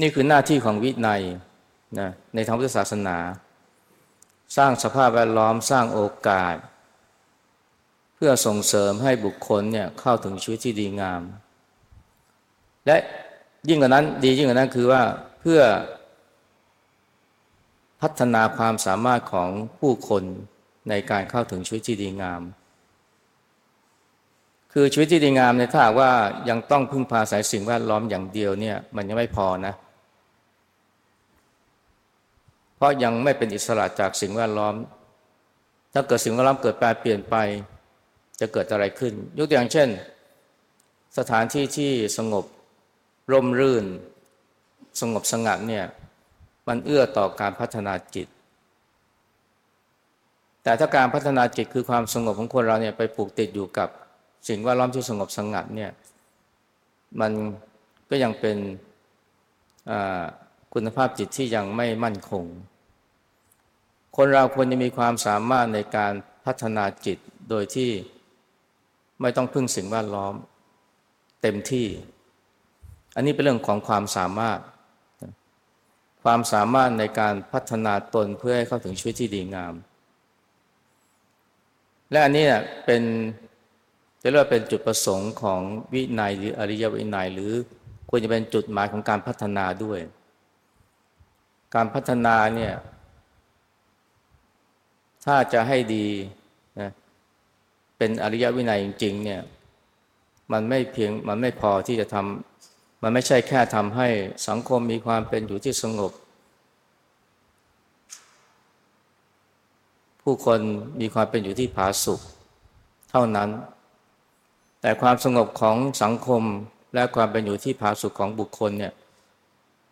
นี่คือหน้าที่ของวินัย นะในทางพุทธศาสนา สร้างสภาพแวดล้อมสร้างโอกาส เพื่อส่งเสริมให้บุคคลเนี่ยเข้าถึงชีวิตที่ดีงาม และยิ่งกว่านั้นดียิ่งกว่านั้นคือว่าเพื่อพัฒนาความสามารถของผู้คนในการเข้าถึงชีวิตที่ดีงาม คือชีวิตที่ดีงามเนี่ยถ้าว่ายังต้องพึ่งพาสายสิ่งแวดล้อมอย่างเดียวเนี่ยมันยังไม่พอนะเเพราะยังไม่เป็นอิสระจากสิ่งแวดล้อม ถ้าเกิดสิ่งแวดล้อมเกิดแปรเปลี่ยนไป จะเกิดอะไรขึ้น ยกตัวอย่างเช่น สถานที่ที่สงบร่มรื่น สงบสงัดเนี่ยมันเอื้อต่อการพัฒนาจิต แต่ถ้าการพัฒนาจิตคือความสงบของคนเราเนี่ยไปผูกติดอยู่กับสิ่งแวดล้อมที่สงบสงัดเนี่ยมันก็ยังเป็น คุณภาพจิตที่ยังไม่มั่นคง คนเราควรจะมีความสามารถในการพัฒนาจิตโดยที่ไม่ต้องพึ่งสิ่งแวดล้อม เต็มที่ อันนี้เป็นเรื่องของความสามารถ ความสามารถในการพัฒนาตนเพื่อให้เข้าถึงชีวิตที่ดีงาม และอันนี้เป็นจะเรียกว่าเป็นจุดประสงค์ของวินัยหรืออริยวินัยหรือควรจะเป็นจุดหมายของการพัฒนาด้วย การพัฒนาเนี่ย ถ้าจะให้ดีนะเป็นอริยวินัยจริง ๆ เนี่ย มันไม่เพียงมันไม่พอที่จะทำมันไม่ใช่แค่ทำให้สังคมมีความเป็นอยู่ที่สงบ ผู้คนมีความเป็นอยู่ที่ผาสุกเท่านั้น แต่ความสงบของสังคมและความเป็นอยู่ที่ผาสุกของบุคคลเนี่ย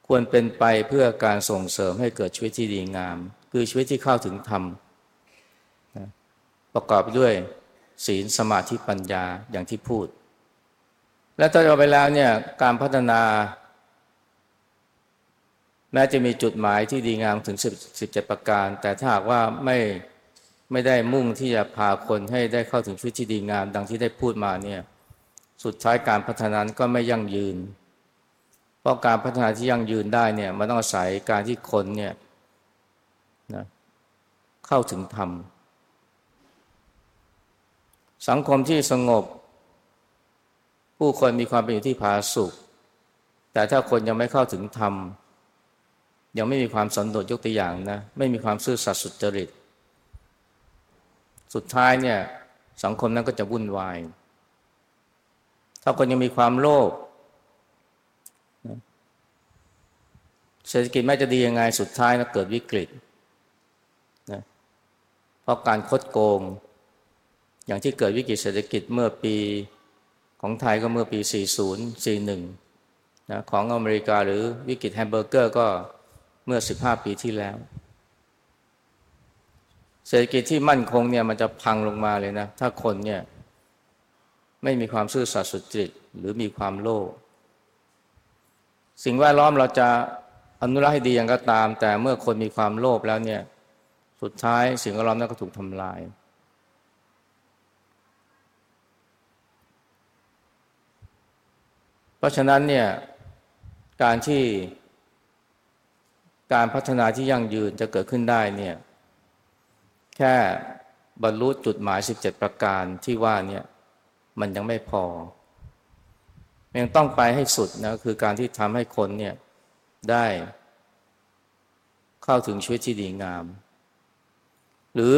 ควรเป็นไปเพื่อการส่งเสริมให้เกิดชีวิตที่ดีงาม คือชีวิตที่เข้าถึงธรรมประกอบด้วยศีลสมาธิปัญญาอย่างที่พูด และต่อไปแล้วเนี่ยการพัฒนา แม้จะมีจุดหมายที่ดีงามถึง17 ประการ แต่ถ้าหากว่าไม่ไม่ได้มุ่งที่จะพาคนให้ได้เข้าถึงชีวิตที่ดีงาม ดังที่ได้พูดมาเนี่ยสุดท้ายการพัฒนาก็ไม่ยั่งยืน เพราะการพัฒนาที่ยั่งยืนได้เนี่ยมันต้องอาศัยการที่คนเนี่ยนะเข้าถึงธรรม สังคมที่สงบ ผู้คนมีความเป็นอยู่ที่ผาสุกแต่ถ้าคนยังไม่เข้าถึงธรรม ยังไม่มีความสันโดษยกตัวอย่างนะไม่มีความซื่อสัตย์สุจริต สุดท้ายเนี่ยสังคมนั้นก็จะวุ่นวาย ถ้าคนยังมีความโลภ เศรษฐกิจไม่จะดียังไงสุดท้ายนะเกิดวิกฤตนะเพราะการคดโกง อย่างที่เกิดวิกฤตเศรษฐกิจเมื่อปีของไทยก็เมื่อปี 40 41นะของอเมริกาหรือวิกฤตแฮมเบอร์เกอร์ก็เมื่อ 15 ปีที่แล้ว เศรษฐกิจที่มั่นคงเนี่ยมันจะพังลงมาเลยนะ ถ้าคนเนี่ยไม่มีความซื่อสัตย์สุจริตหรือมีความโลภสิ่งแวดล้อมเราจะ อนุรักษ์ให้ดีอย่างก็ตาม แต่เมื่อคนมีความโลภแล้วเนี่ย สุดท้ายสิ่งแวดล้อมนั้นก็ถูกทำลาย เพราะฉะนั้นเนี่ยการที่การพัฒนาที่ยั่งยืนจะเกิดขึ้นได้เนี่ยแค่บรรลุจุดหมาย 17 ประการที่ว่าเนี่ยมันยังไม่พอยังต้องไปให้สุดนะคือการที่ทำให้คนเนี่ย ได้ เข้าถึงชีวิตที่ดีงาม หรือ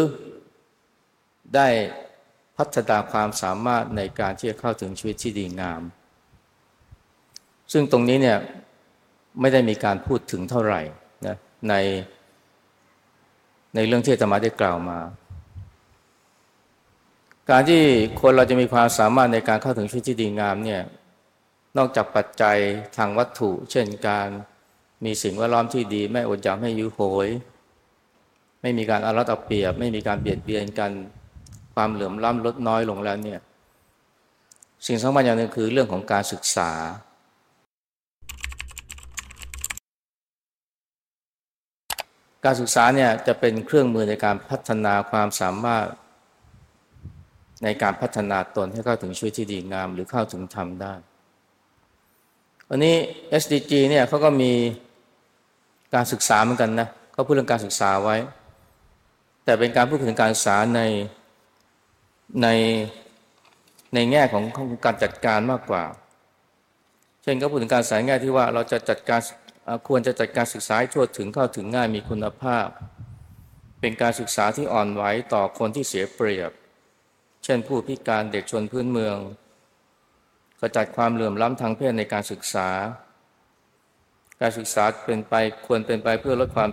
ได้พัฒนาความสามารถในการที่จะเข้าถึงชีวิตที่ดีงาม ซึ่งตรงนี้เนี่ยไม่ได้มีการพูดถึงเท่าไหร่นะใน ในเรื่องที่ธรรมาได้กล่าวมา การที่คนเราจะมีความสามารถในการเข้าถึงชีวิตที่ดีงามเนี่ยนอกจากปัจจัยทางวัตถุ เช่นการ มีสิ่งแวดล้อมที่ดี ไม่อดอยากไม่ยุโหย ไม่มีการอารัดเอาเปรียบ ไม่มีการเบียดเบียนกันความเหลื่อมล้ำลดน้อยลงแล้วเนี่ยสิ่งสำคัญอย่างหนึ่งคือเรื่องของการศึกษาการศึกษาเนี่ยจะเป็นเครื่องมือในการพัฒนาความสามารถ ในการพัฒนาตนให้เข้าถึงชีวิตที่ดีงาม หรือเข้าถึงธรรมได้ วันนี้ SDG เนี่ยเขาก็มี การศึกษาเหมือนกันนะเขาพูดเรื่องการศึกษาไว้ แต่เป็นการพูดถึงการศึกษาในในในแง่ของของการจัดการมากกว่า เช่นก็พูดถึงการสายแง่ที่ว่าเราจะจัดการควรจะจัดการศึกษาให้ทั่วถึงเข้าถึงง่ายมีคุณภาพ เป็นการศึกษาที่อ่อนไหวต่อคนที่เสียเปรียบ เช่นผู้พิการเด็กชนพื้นเมืองกระจัดความเหลื่อมล้ำทางเพศในการศึกษา การศึกษาเป็นไปควรเป็นไปเพื่อลดความ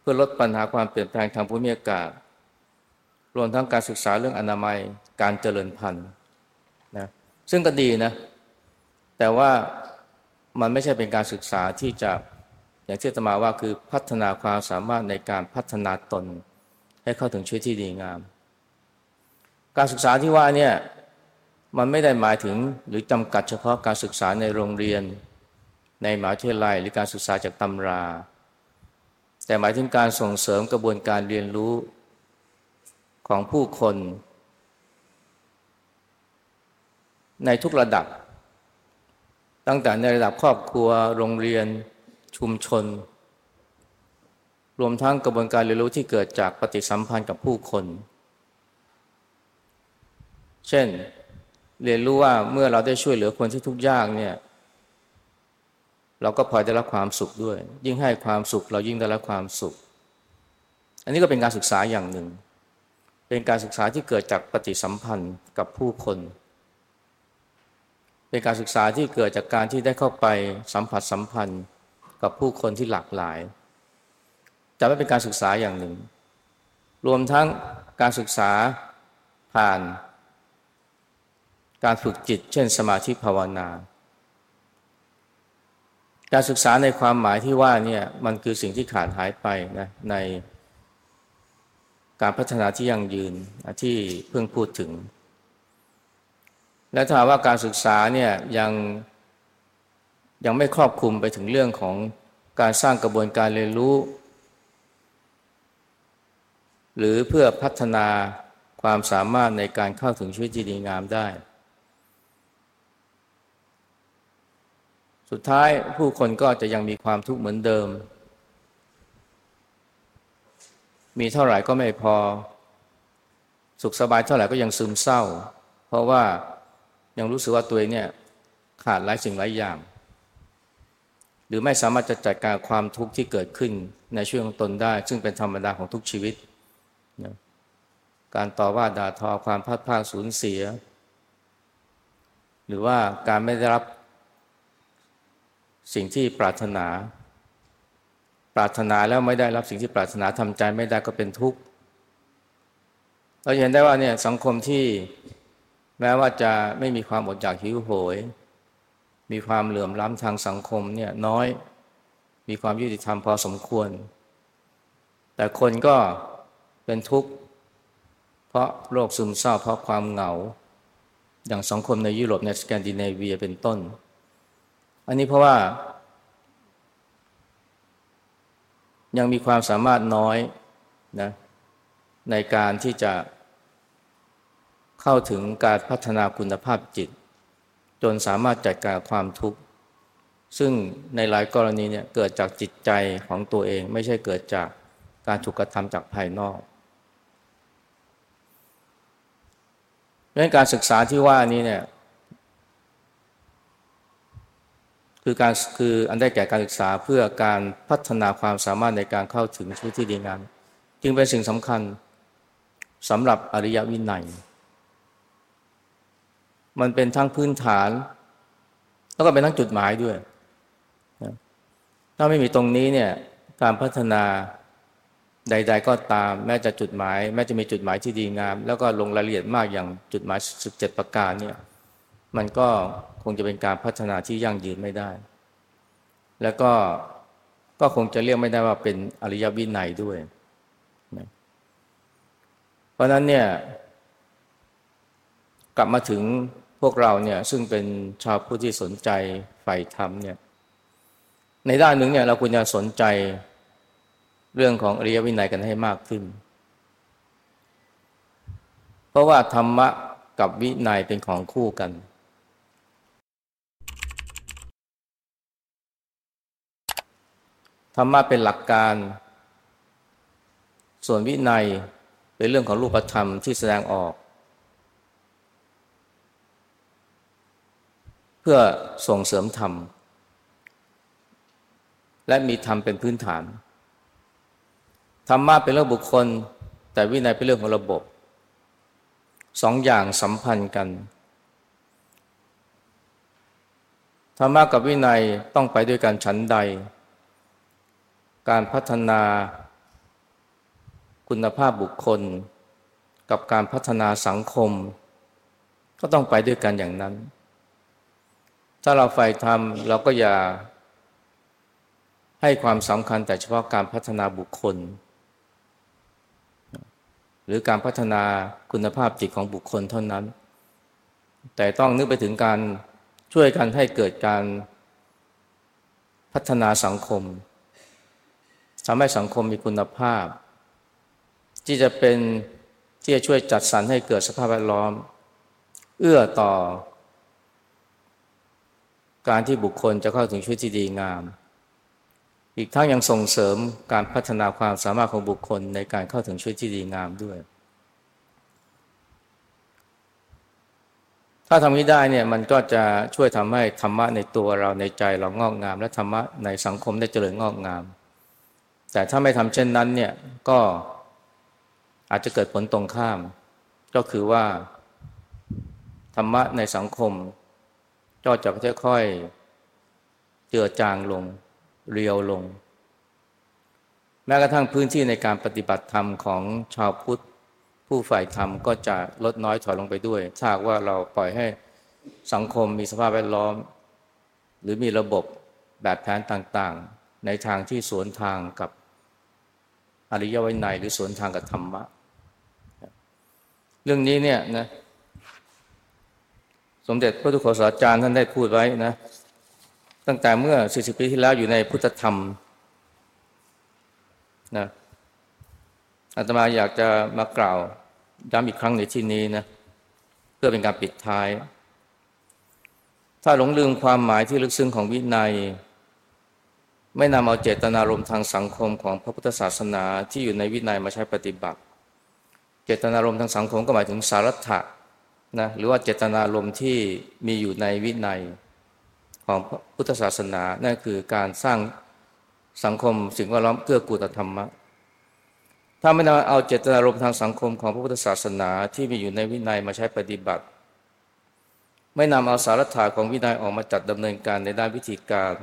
เพื่อลดปัญหาความเปลี่ยนแปลงทางภูมิอากาศ รวมทั้งการศึกษาเรื่องอนามัยการเจริญพันธุ์นะซึ่งก็ดีนะ แต่ว่ามันไม่ใช่เป็นการศึกษาที่จะอย่างที่ตมาว่าคือพัฒนาความสามารถในการพัฒนาตน ให้เข้าถึงชีวิตที่ดีงาม การศึกษาที่ว่าเนี่ยมันไม่ได้หมายถึงหรือจำกัดเฉพาะการศึกษาในโรงเรียน ในมหาวิทยาลัยหรือการศึกษาจากตำรา แต่หมายถึงการส่งเสริมกระบวนการเรียนรู้ของผู้คน ในทุกระดับ ตั้งแต่ในระดับครอบครัวโรงเรียนชุมชน รวมทั้งกระบวนการเรียนรู้ที่เกิดจากปฏิสัมพันธ์กับผู้คน เช่น เรียนรู้ว่าเมื่อเราได้ช่วยเหลือคนที่ทุกข์ยากเนี่ย เราก็พลอยได้รับความสุขด้วย ยิ่งให้ความสุข เรายิ่งได้รับความสุข อันนี้ก็เป็นการศึกษาอย่างหนึ่ง เป็นการศึกษาที่เกิดจากปฏิสัมพันธ์กับผู้คน เป็นการศึกษาที่เกิดจากการที่ได้เข้าไปสัมผัสสัมพันธ์กับผู้คนที่หลากหลายจะไม่เป็นการศึกษาอย่างหนึ่ง รวมทั้งการศึกษาผ่าน การฝึกจิต เช่นสมาธิภาวนา การศึกษาในความหมายที่ว่าเนี่ยมันคือสิ่งที่ขาดหายไปนะในการพัฒนาที่ยั่งยืนที่เพิ่งพูดถึง และถ้าว่าการศึกษาเนี่ยยังยังไม่ครอบคลุมไปถึงเรื่องของการสร้างกระบวนการเรียนรู้ หรือเพื่อพัฒนาความสามารถในการเข้าถึงชีวิตที่ดีงามได้ สุดท้ายผู้คนก็จะยังมีความทุกข์เหมือนเดิม มีเท่าไหร่ก็ไม่พอ สุขสบายเท่าไหร่ก็ยังซึมเศร้า เพราะว่ายังรู้สึกว่าตัวเองเนี่ยขาดหลายสิ่งหลายอย่าง หรือไม่สามารถจะจัดการความทุกข์ที่เกิดขึ้นในช่วงตนได้ ซึ่งเป็นธรรมดาของทุกชีวิตการต่อว่าด่าทอความพัดพาสูญเสีย หรือว่าการไม่ได้รับ สิ่งที่ปรารถนา ปรารถนาแล้วไม่ได้รับสิ่งที่ปรารถนาทำใจไม่ได้ก็เป็นทุกข์เราเห็นได้ว่าเนี่ยสังคมที่แม้ว่าจะไม่มีความอดอยากหิวโหย มีความเหลื่อมล้ำทางสังคมเนี่ยน้อย มีความยุติธรรมพอสมควร แต่คนก็เป็นทุกข์ เพราะโรคซึมเศร้าเพราะความเหงา อย่างสังคมในยุโรปในสแกนดิเนเวียเป็นต้น อันนี้เพราะว่า ยังมีความสามารถน้อยนะในการที่จะเข้าถึงการพัฒนาคุณภาพจิต จนสามารถจัดการความทุกข์ ซึ่งในหลายกรณีเนี่ยเกิดจากจิตใจของตัวเองไม่ใช่เกิดจากการถูกกระทำจากภายนอกดังนั้นการศึกษาที่ว่านี้เนี่ย คือการคืออันได้แก่การศึกษาเพื่อการพัฒนาความสามารถในการเข้าถึงชีวิตที่ดีงามจึงเป็นสิ่งสำคัญสำหรับอริยวินัย มันเป็นทั้งพื้นฐาน แล้วก็เป็นทั้งจุดหมายด้วย ถ้าไม่มีตรงนี้เนี่ยการพัฒนาใด ๆ ก็ตามแม้จะจุดหมาย แม้จะมีจุดหมายที่ดีงาม แล้วก็ลงรายละเอียดมากอย่างจุดหมาย 17 ประการเนี่ย มันก็คงจะเป็นการพัฒนาที่ยั่งยืนไม่ได้ แล้วก็ก็คงจะเรียกไม่ได้ว่าเป็นอริยวินัยด้วยนะเพราะนั้นเนี่ย กลับมาถึงพวกเราเนี่ย ซึ่งเป็นชาวผู้ที่สนใจใฝ่ธรรมเนี่ย ในด้านหนึ่งเนี่ยเราควรจะสนใจเรื่องของอริยวินัยกันให้มากขึ้น เพราะว่าธรรมะกับวินัยเป็นของคู่กัน ธรรมะเป็นหลักการ ส่วนวินัยเป็นเรื่องของรูปธรรมที่แสดงออก เพื่อส่งเสริมธรรม และมีธรรมเป็นพื้นฐานธรรมะเป็นเรื่องบุคคล แต่วินัยเป็นเรื่องของระบบสองอย่างสัมพันธ์กันธรรมะกับวินัยต้องไปด้วยกันฉันใด การพัฒนาคุณภาพบุคคล กับการพัฒนาสังคม ก็ต้องไปด้วยกันอย่างนั้น ถ้าเราใฝ่ธรรมเราก็อย่า ให้ความสำคัญแต่เฉพาะการพัฒนาบุคคล หรือการพัฒนาคุณภาพจิตของบุคคลเท่านั้น แต่ต้องนึกไปถึงการช่วยกันให้เกิดการพัฒนาสังคม ทำให้สังคมมีคุณภาพ ที่จะเป็นที่จะช่วยจัดสรรให้เกิดสภาพแวดล้อม เอื้อต่อ การที่บุคคลจะเข้าถึงชีวิตที่ดีงาม อีกทั้งยังส่งเสริมการพัฒนาความสามารถของบุคคลในการเข้าถึงชีวิตที่ดีงามด้วย ถ้าทำนี้ได้เนี่ยมันก็จะช่วยทำให้ธรรมะในตัวเราในใจเรางอกงาม และธรรมะในสังคมได้เจริญงอกงาม แต่ถ้าไม่ทำเช่นนั้นเนี่ยก็อาจจะเกิดผลตรงข้าม ก็คือว่า ธรรมะในสังคมก็จะค่อยๆเจือจางลง เรียวลง แม้กระทั่งพื้นที่ในการปฏิบัติธรรมของชาวพุทธ ผู้ฝ่ายธรรมก็จะลดน้อยถอยลงไปด้วย ถ้าว่าเราปล่อยให้สังคมมีสภาพแวดล้อม หรือมีระบบแบบแผนต่างๆ ในทางที่สวนทางกับอริยวินัยหรือสวนทางกับธรรมะ เรื่องนี้เนี่ยนะสมเด็จพระทุกขศาจารย์ท่านได้พูดไว้นะ ตั้งแต่เมื่อ 40 ปีที่แล้วอยู่ในพุทธธรรมนะอาตมาอยากจะมากล่าวย้ำอีกครั้งในที่นี้นะเพื่อเป็นการปิดท้าย ถ้าหลงลืมความหมายที่ลึกซึ้งของวินัย ไม่นำเอาเจตนารมณ์ทางสังคมของพระพุทธศาสนาที่อยู่ในวินัยมาใช้ปฏิบัติ เจตนารมณ์ทางสังคมก็หมายถึงสารัตถะนะหรือว่าเจตนารมณ์ที่มีอยู่ในวินัยของพุทธศาสนานั่นคือการสร้างสังคมสิ่งแวดล้อมเกื้อกูลธรรมะ ถ้าไม่นำเอาเจตนารมณ์ทางสังคมของพระพุทธศาสนาที่มีอยู่ในวินัยมาใช้ปฏิบัติ ไม่นำเอาสารัตถะของวินัยออกมาจัดดำเนินการในด้านวิธีการ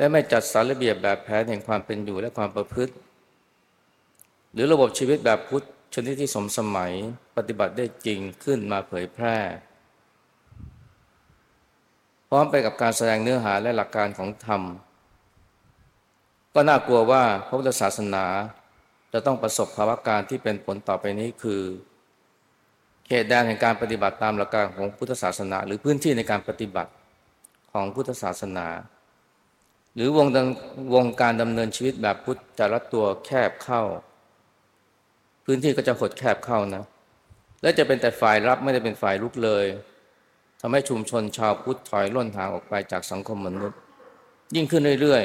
และไม่จัดสารระเบียบแบบแผนแห่งความเป็นอยู่และความประพฤติ หรือระบบชีวิตแบบพุทธชนิดที่สมสมัยปฏิบัติได้จริงขึ้นมาเผยแพร่ พร้อมไปกับการแสดงเนื้อหาและหลักการของธรรม ก็น่ากลัวว่าพระพุทธศาสนาจะต้องประสบภาวะการที่เป็นผลต่อไปนี้คือ เขตแดนแห่งการปฏิบัติตามหลักการของพุทธศาสนา หรือพื้นที่ในการปฏิบัติของพุทธศาสนา หรือวงวงการดำเนินชีวิตแบบพุทธจะรัดตัวแคบเข้า พื้นที่ก็จะหดแคบเข้านะ และจะเป็นแต่ฝ่ายรับไม่ได้เป็นฝ่ายลุกเลยทำให้ชุมชนชาวพุทธถอยล่นห่างออกไปจากสังคมมนุษย์ ยิ่งขึ้นเรื่อย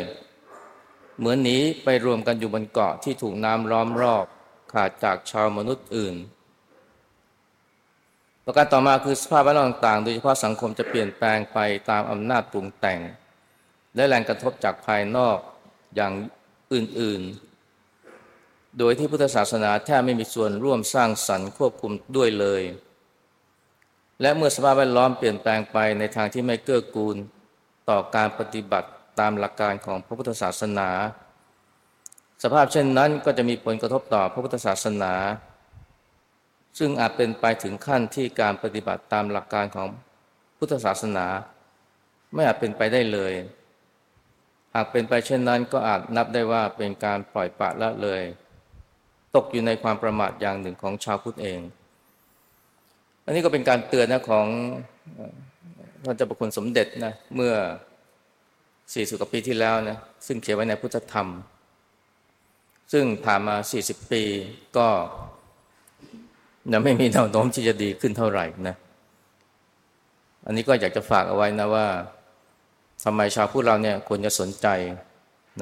ๆ เหมือนหนีไปรวมกันอยู่บนเกาะที่ถูกน้ำล้อมรอบขาดจากชาวมนุษย์อื่น ประการต่อมาคือสภาพแวดล้อมต่างๆ โดยเฉพาะสังคมจะเปลี่ยนแปลงไปตามอำนาจปรุงแต่ง และแรงกระทบจากภายนอกอย่างอื่นๆ โดยที่พุทธศาสนาแทบไม่มีส่วนร่วมสร้างสรรค์ควบคุมด้วยเลย และเมื่อสภาพแวดล้อมเปลี่ยนแปลงไปในทางที่ไม่เกื้อกูลต่อการปฏิบัติตามหลักการของพระพุทธศาสนา สภาพเช่นนั้นก็จะมีผลกระทบต่อพระพุทธศาสนา ซึ่งอาจเป็นไปถึงขั้นที่การปฏิบัติตามหลักการของพุทธศาสนา ไม่อาจเป็นไปได้เลย หากเป็นไปเช่นนั้นก็อาจนับได้ว่าเป็นการปล่อยปละละเลย ตกอยู่ในความประมาทอย่างหนึ่งของชาวพุทธเอง อันนี้ก็เป็นการเตือนนะของพระเจ้าประคุณสมเด็จนะเมื่อสี่สิบกว่าปีที่แล้วนะซึ่งเขียนไว้ในพุทธธรรม ซึ่งผ่านมาสี่สิบปีก็ยังไม่มีแนวโน้มที่จะดีขึ้นเท่าไหร่นะ อันนี้ก็อยากจะฝากเอาไว้นะว่า ทำไมชาวพุทธเราเนี่ยควรจะสนใจ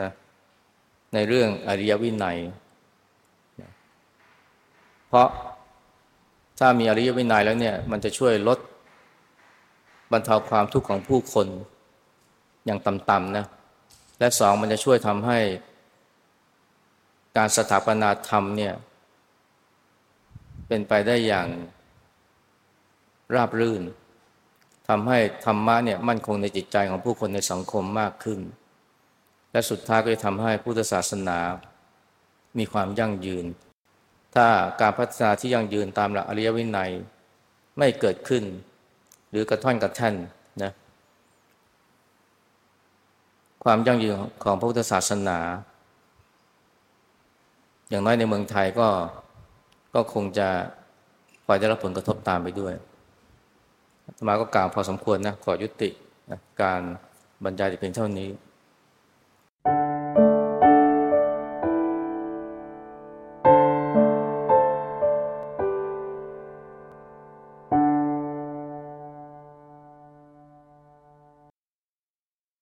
นะในเรื่องอริยวินัย เพราะถ้ามีอริยวินัยแล้วเนี่ยมันจะช่วยลดบรรเทาความทุกข์ของผู้คนอย่างต่ำๆนะและสองมันจะช่วยทำให้การสถาปนาธรรมเนี่ยเป็นไปได้อย่างราบรื่น ทำให้ธรรมะเนี่ยมั่นคงในจิตใจของผู้คนในสังคมมากขึ้น และสุดท้ายก็จะทำให้พุทธศาสนา มีความยั่งยืน ถ้าการพัฒนาที่ยั่งยืนตามหลักอริยวินัยไม่เกิดขึ้น หรือกระท่อนกระแท่นนะความยั่งยืนของพระพุทธศาสนา อย่างน้อยในเมืองไทยก็ก็คงจะพลอยได้รับผลกระทบตามไปด้วย มาก็กล่าวพอสมควรนะขอยุตินะการบรรยายเพียงเท่านี้